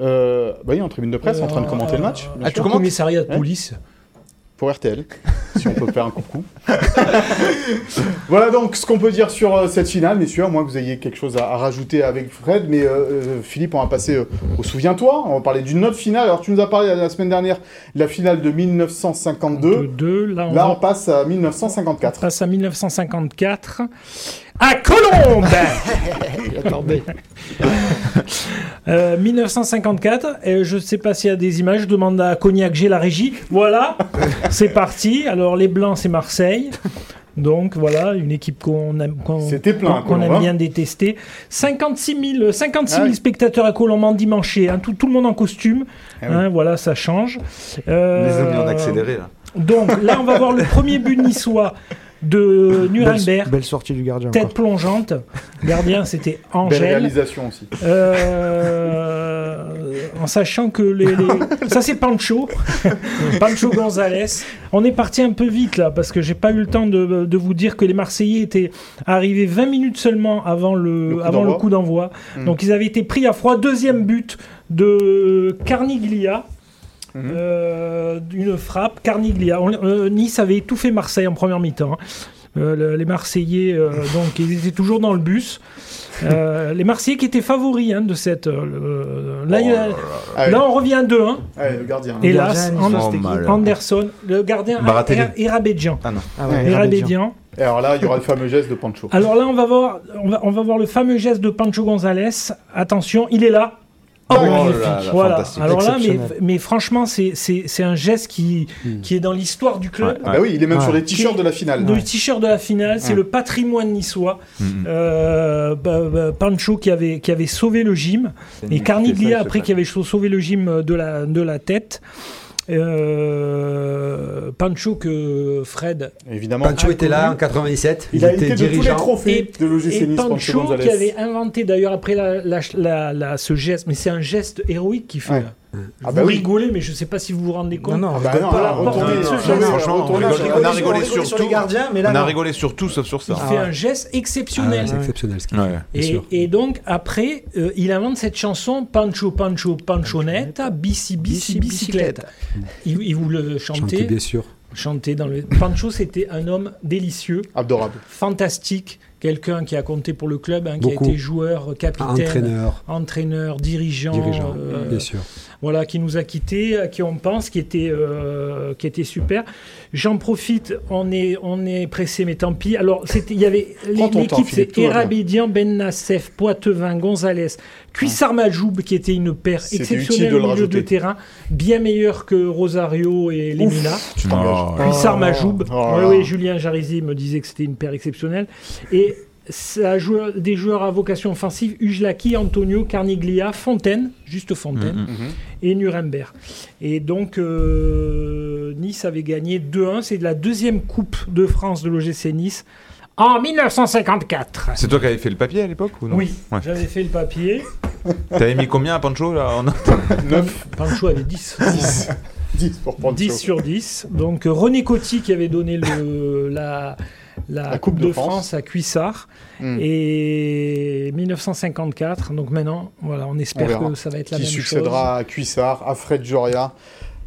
Euh, bah, il est en tribune de presse en train de commenter le match. Ah, tu commentes commissariat de police pour RTL, si on peut faire un coucou. voilà donc ce qu'on peut dire sur euh, cette finale, messieurs, à moins que vous ayez quelque chose à, à rajouter avec Fred. Mais euh, Philippe, on va passer euh, au Souviens-toi. On va parler d'une autre finale. Alors, tu nous as parlé la, la semaine dernière de la finale de 1952. Deux, là, on, là, va... on passe à 1954. On passe à 1954. À Colombes Attendez. euh, 1954, et je ne sais pas s'il y a des images, je demande à Cognac G, la régie. Voilà, c'est parti. Alors les Blancs, c'est Marseille. Donc voilà, une équipe qu'on aime, qu'on, plein, qu'on aime bien détester. 56 000, 56 000 ah oui. spectateurs à Colomban dimanche, hein, tout, tout, le monde en costume. Ah oui. hein, voilà, ça change. Euh, Les amis en accéléré là. Donc là, on va voir le premier but niçois de Nuremberg. Belle, belle, sortie du gardien. Tête encore. plongeante. Gardien, c'était Angèle. Belle réalisation aussi. Euh, en sachant que les, les... ça c'est Pancho, Pancho González. On est parti un peu vite là parce que j'ai pas eu le temps de, de, vous dire que les Marseillais étaient arrivés 20 minutes seulement avant le, Le coup avant le d'envoi. coup d'envoi. Mm. Donc ils avaient été pris à froid. Deuxième but de Carniglia. Euh, une frappe, Carniglia. On- euh, nice avait étouffé Marseille en première mi-temps. hein. Euh, le- les Marseillais, euh, donc, ils étaient toujours dans le bus. Euh, les Marseillais qui étaient favoris hein, de cette. euh, le- là, Ah là, on revient à 2-1. Ouais, le gardien. Hélas, gardien, Oh, mal. Anderson, le gardien. Ah non. Ah ouais, Irabedjian. Et alors là, il y aura le fameux geste de Pancho. Alors là, on va, voir, on, va, on va voir le fameux geste de Pancho González. Attention, il est là. Oh, là là, Voilà. Alors là, mais, franchement, c'est- un geste qui, qui est dans l'histoire du club. Ah bah oui, il est même Ouais. sur les t-shirts de la finale. Le t-shirt de la finale, c'est Ouais. le patrimoine niçois. Mhm. Euh, bah, bah, Pancho qui avait, qui avait sauvé le gym. Et Carniglia, après, qui avait sauvé le gym de la, de la tête. Euh, Pancho que Fred. Évidemment. Pancho était là en 97. Il a était été de tous les dirigeant. de l'OGC Et Nice, Pancho qui avait inventé d'ailleurs après la, la- la- la- ce geste, mais c'est un geste héroïque qu'il fait. Ouais. là. Ah vous bah oui. rigolez, mais je ne sais pas si vous vous rendez compte. Non, non, Ah bah non, pas. là, retournez, Franchement, on rigole- on a rigolé sur sur les tout. gardiens, mais là, On a non. rigolé sur tout sauf sur ça. Il Ah fait ouais. un geste Ah, exceptionnel. c'est exceptionnel ce qu'il Ouais. fait. Et, sûr. et donc, après, euh, il invente cette chanson Pancho, Pancho, Panchonetta, bici, bici, bicyclette. Il, il vous le Chanté, chantez, bien sûr. chantez dans le. Pancho, c'était un homme délicieux, Adorable. fantastique, quelqu'un qui a compté pour le club, hein, qui a été joueur, capitaine, Entraîneur, entraîneur, dirigeant, dirigeant, euh, bien sûr. Voilà, qui nous a quittés, à qui on pense, qui était, euh, qui était super. J'en profite, on est, on est pressé, mais tant pis. Alors, il y avait l'équipe, c'est. Erabédian, Ben Nassef, Poitevin, Gonzalez, Cuissard Majoub, qui était une paire exceptionnelle au milieu de terrain, bien meilleur que Rosario et Lemina. Oh, Cuissard Oh, Majoub. oui, là. oui, Julien Jarizi me disait que c'était une paire exceptionnelle. Et ça a joué des joueurs à vocation offensive, Ujlaki, Antonio, Carniglia, Fontaine, juste Fontaine, Mhm. Mhm. et Nuremberg. Et donc, euh, Nice avait gagné 2-1. C'est la deuxième Coupe de France de l'OGC Nice en 1954. C'est toi qui avais fait le papier à l'époque ou non Oui, Ouais. j'avais fait le papier. T'avais mis combien à Pancho là en- 9, Pancho avait 10. 10. 10 pour Pancho. 10 sur 10. Donc euh, René Coty qui avait donné le, la, la, Coupe, de, France. à Cuissard. Hmm. Et 1954. Donc maintenant, voilà, on espère que ça va être la qui même chose. succédera à Cuissard, à Fred Joria.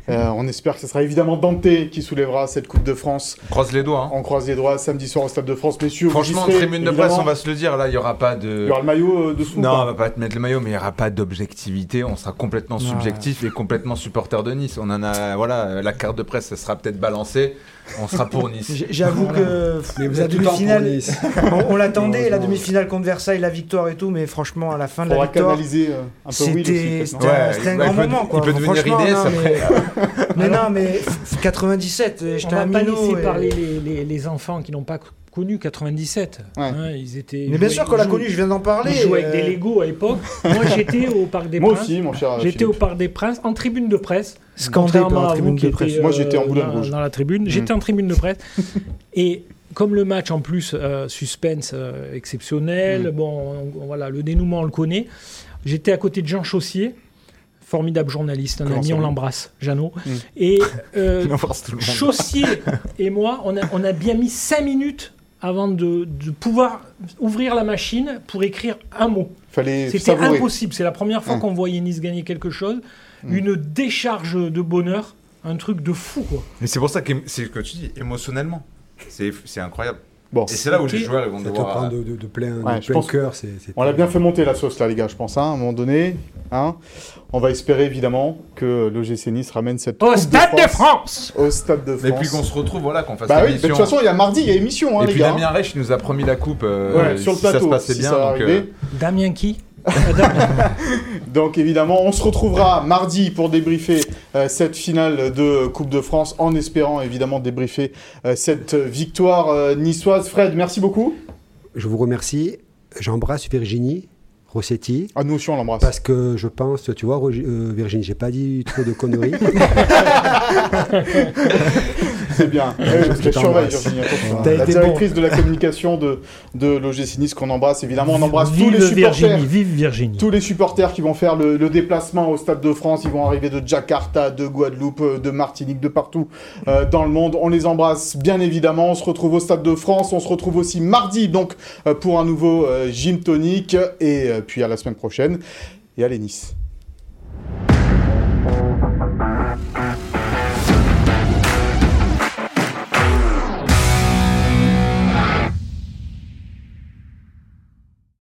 Euh, on espère que ce sera évidemment Dante qui soulèvera cette Coupe de France. On croise les doigts. hein. On croise les doigts samedi soir au Stade de France. Messieurs, Franchement, serez, tribune de évidemment. presse, on va se le dire, là, il n'y aura pas de. Il y aura le maillot euh, dessous. Non, on va pas te mettre le maillot, mais il n'y aura pas d'objectivité. On sera complètement Ouais. subjectif et complètement supporter de Nice. On en a, voilà, la carte de presse, ça sera peut-être balancée. On sera pour Nice. J'avoue que Mais vous la demi-finale, Nice. on, on l'attendait, la demi-finale contre Versailles, la victoire et tout, mais franchement, à la fin de la victoire, euh, c'était un- Ouais, c'était un bah, grand peut- moment. Quoi. il peut devenir Franchement, Inès non, après. Mais, mais non, mais f- 97, On j'étais va un pas minot. laisser et- parler les, les- les enfants qui n'ont pas connu 97. Hein, ils étaient. Mais bien sûr qu'on l'a connu, je viens d'en parler. Ils jouaient avec des Lego à l'époque. Moi, j'étais au Parc des Moi Princes. aussi, mon cher J'étais au Parc des Princes en tribune de presse. Par à tribune de presse. Moi, j'étais en euh, dans- rouge. Dans la tribune. J'étais en tribune de presse. Et comme le match en plus euh, suspense euh, exceptionnel, bon, on- voilà, le dénouement on le connaît. J'étais à côté de Jean Chaussier, formidable journaliste, un Comment ami, on l'embrasse, Jeannot. Et euh, On embrasse tout le monde. Chaussier et moi, on a, on a bien mis cinq minutes avant de, de pouvoir ouvrir la machine pour écrire un mot. C'était impossible. C'est la première fois Hum. qu'on voyait Nice gagner quelque chose. Une décharge de bonheur, un truc de fou, quoi. Mais c'est pour ça que c'est ce que tu dis, émotionnellement. C'est c'est incroyable. Bon, Et c'est là où les joueurs ils vont Ça te devoir. prend de, de- de plein, Ouais, de plein pense cœur. c'est- c'est- On l'a bien fait monter la sauce là, les gars, je pense, hein, à un moment donné. Hein. On va espérer évidemment que l'OGC Nice ramène cette Au Stade de de France, au Stade de Et France. puis qu'on se retrouve, voilà, qu'on fasse Bah oui, mais de l'émission. toute façon, il y a mardi, il y a émission, hein, Et les puis gars. Damien Reich il nous a promis la coupe euh, Ouais, sur le si ça se plateau, passait si bien. ça donc, arrivait. euh, Damien qui? Donc évidemment, on se retrouvera mardi pour débriefer euh, cette finale de Coupe de France, en espérant évidemment débriefer euh, cette victoire euh, niçoise. Fred, merci beaucoup. Je vous remercie. J'embrasse Virginie Rossetti. À nous aussi, on l'embrasse. Parce que je pense, tu vois, euh, Virginie, j'ai pas dit trop de conneries. C'est bien. Je Eh, parce qu'elle surveille. Virginie, La directrice de la communication de, de l'OGC Nice qu'on embrasse. Évidemment, on embrasse tous les supporters. Virginie, vive Virginie. Tous les supporters qui vont faire le, le déplacement au Stade de France, ils vont arriver de Jakarta, de Guadeloupe, euh, de Martinique, de partout euh, dans le monde. On les embrasse bien évidemment. On se retrouve au Stade de France. On se retrouve aussi mardi donc euh, pour un nouveau euh, Gym Tonic. Et euh, puis à la semaine prochaine et à Nice.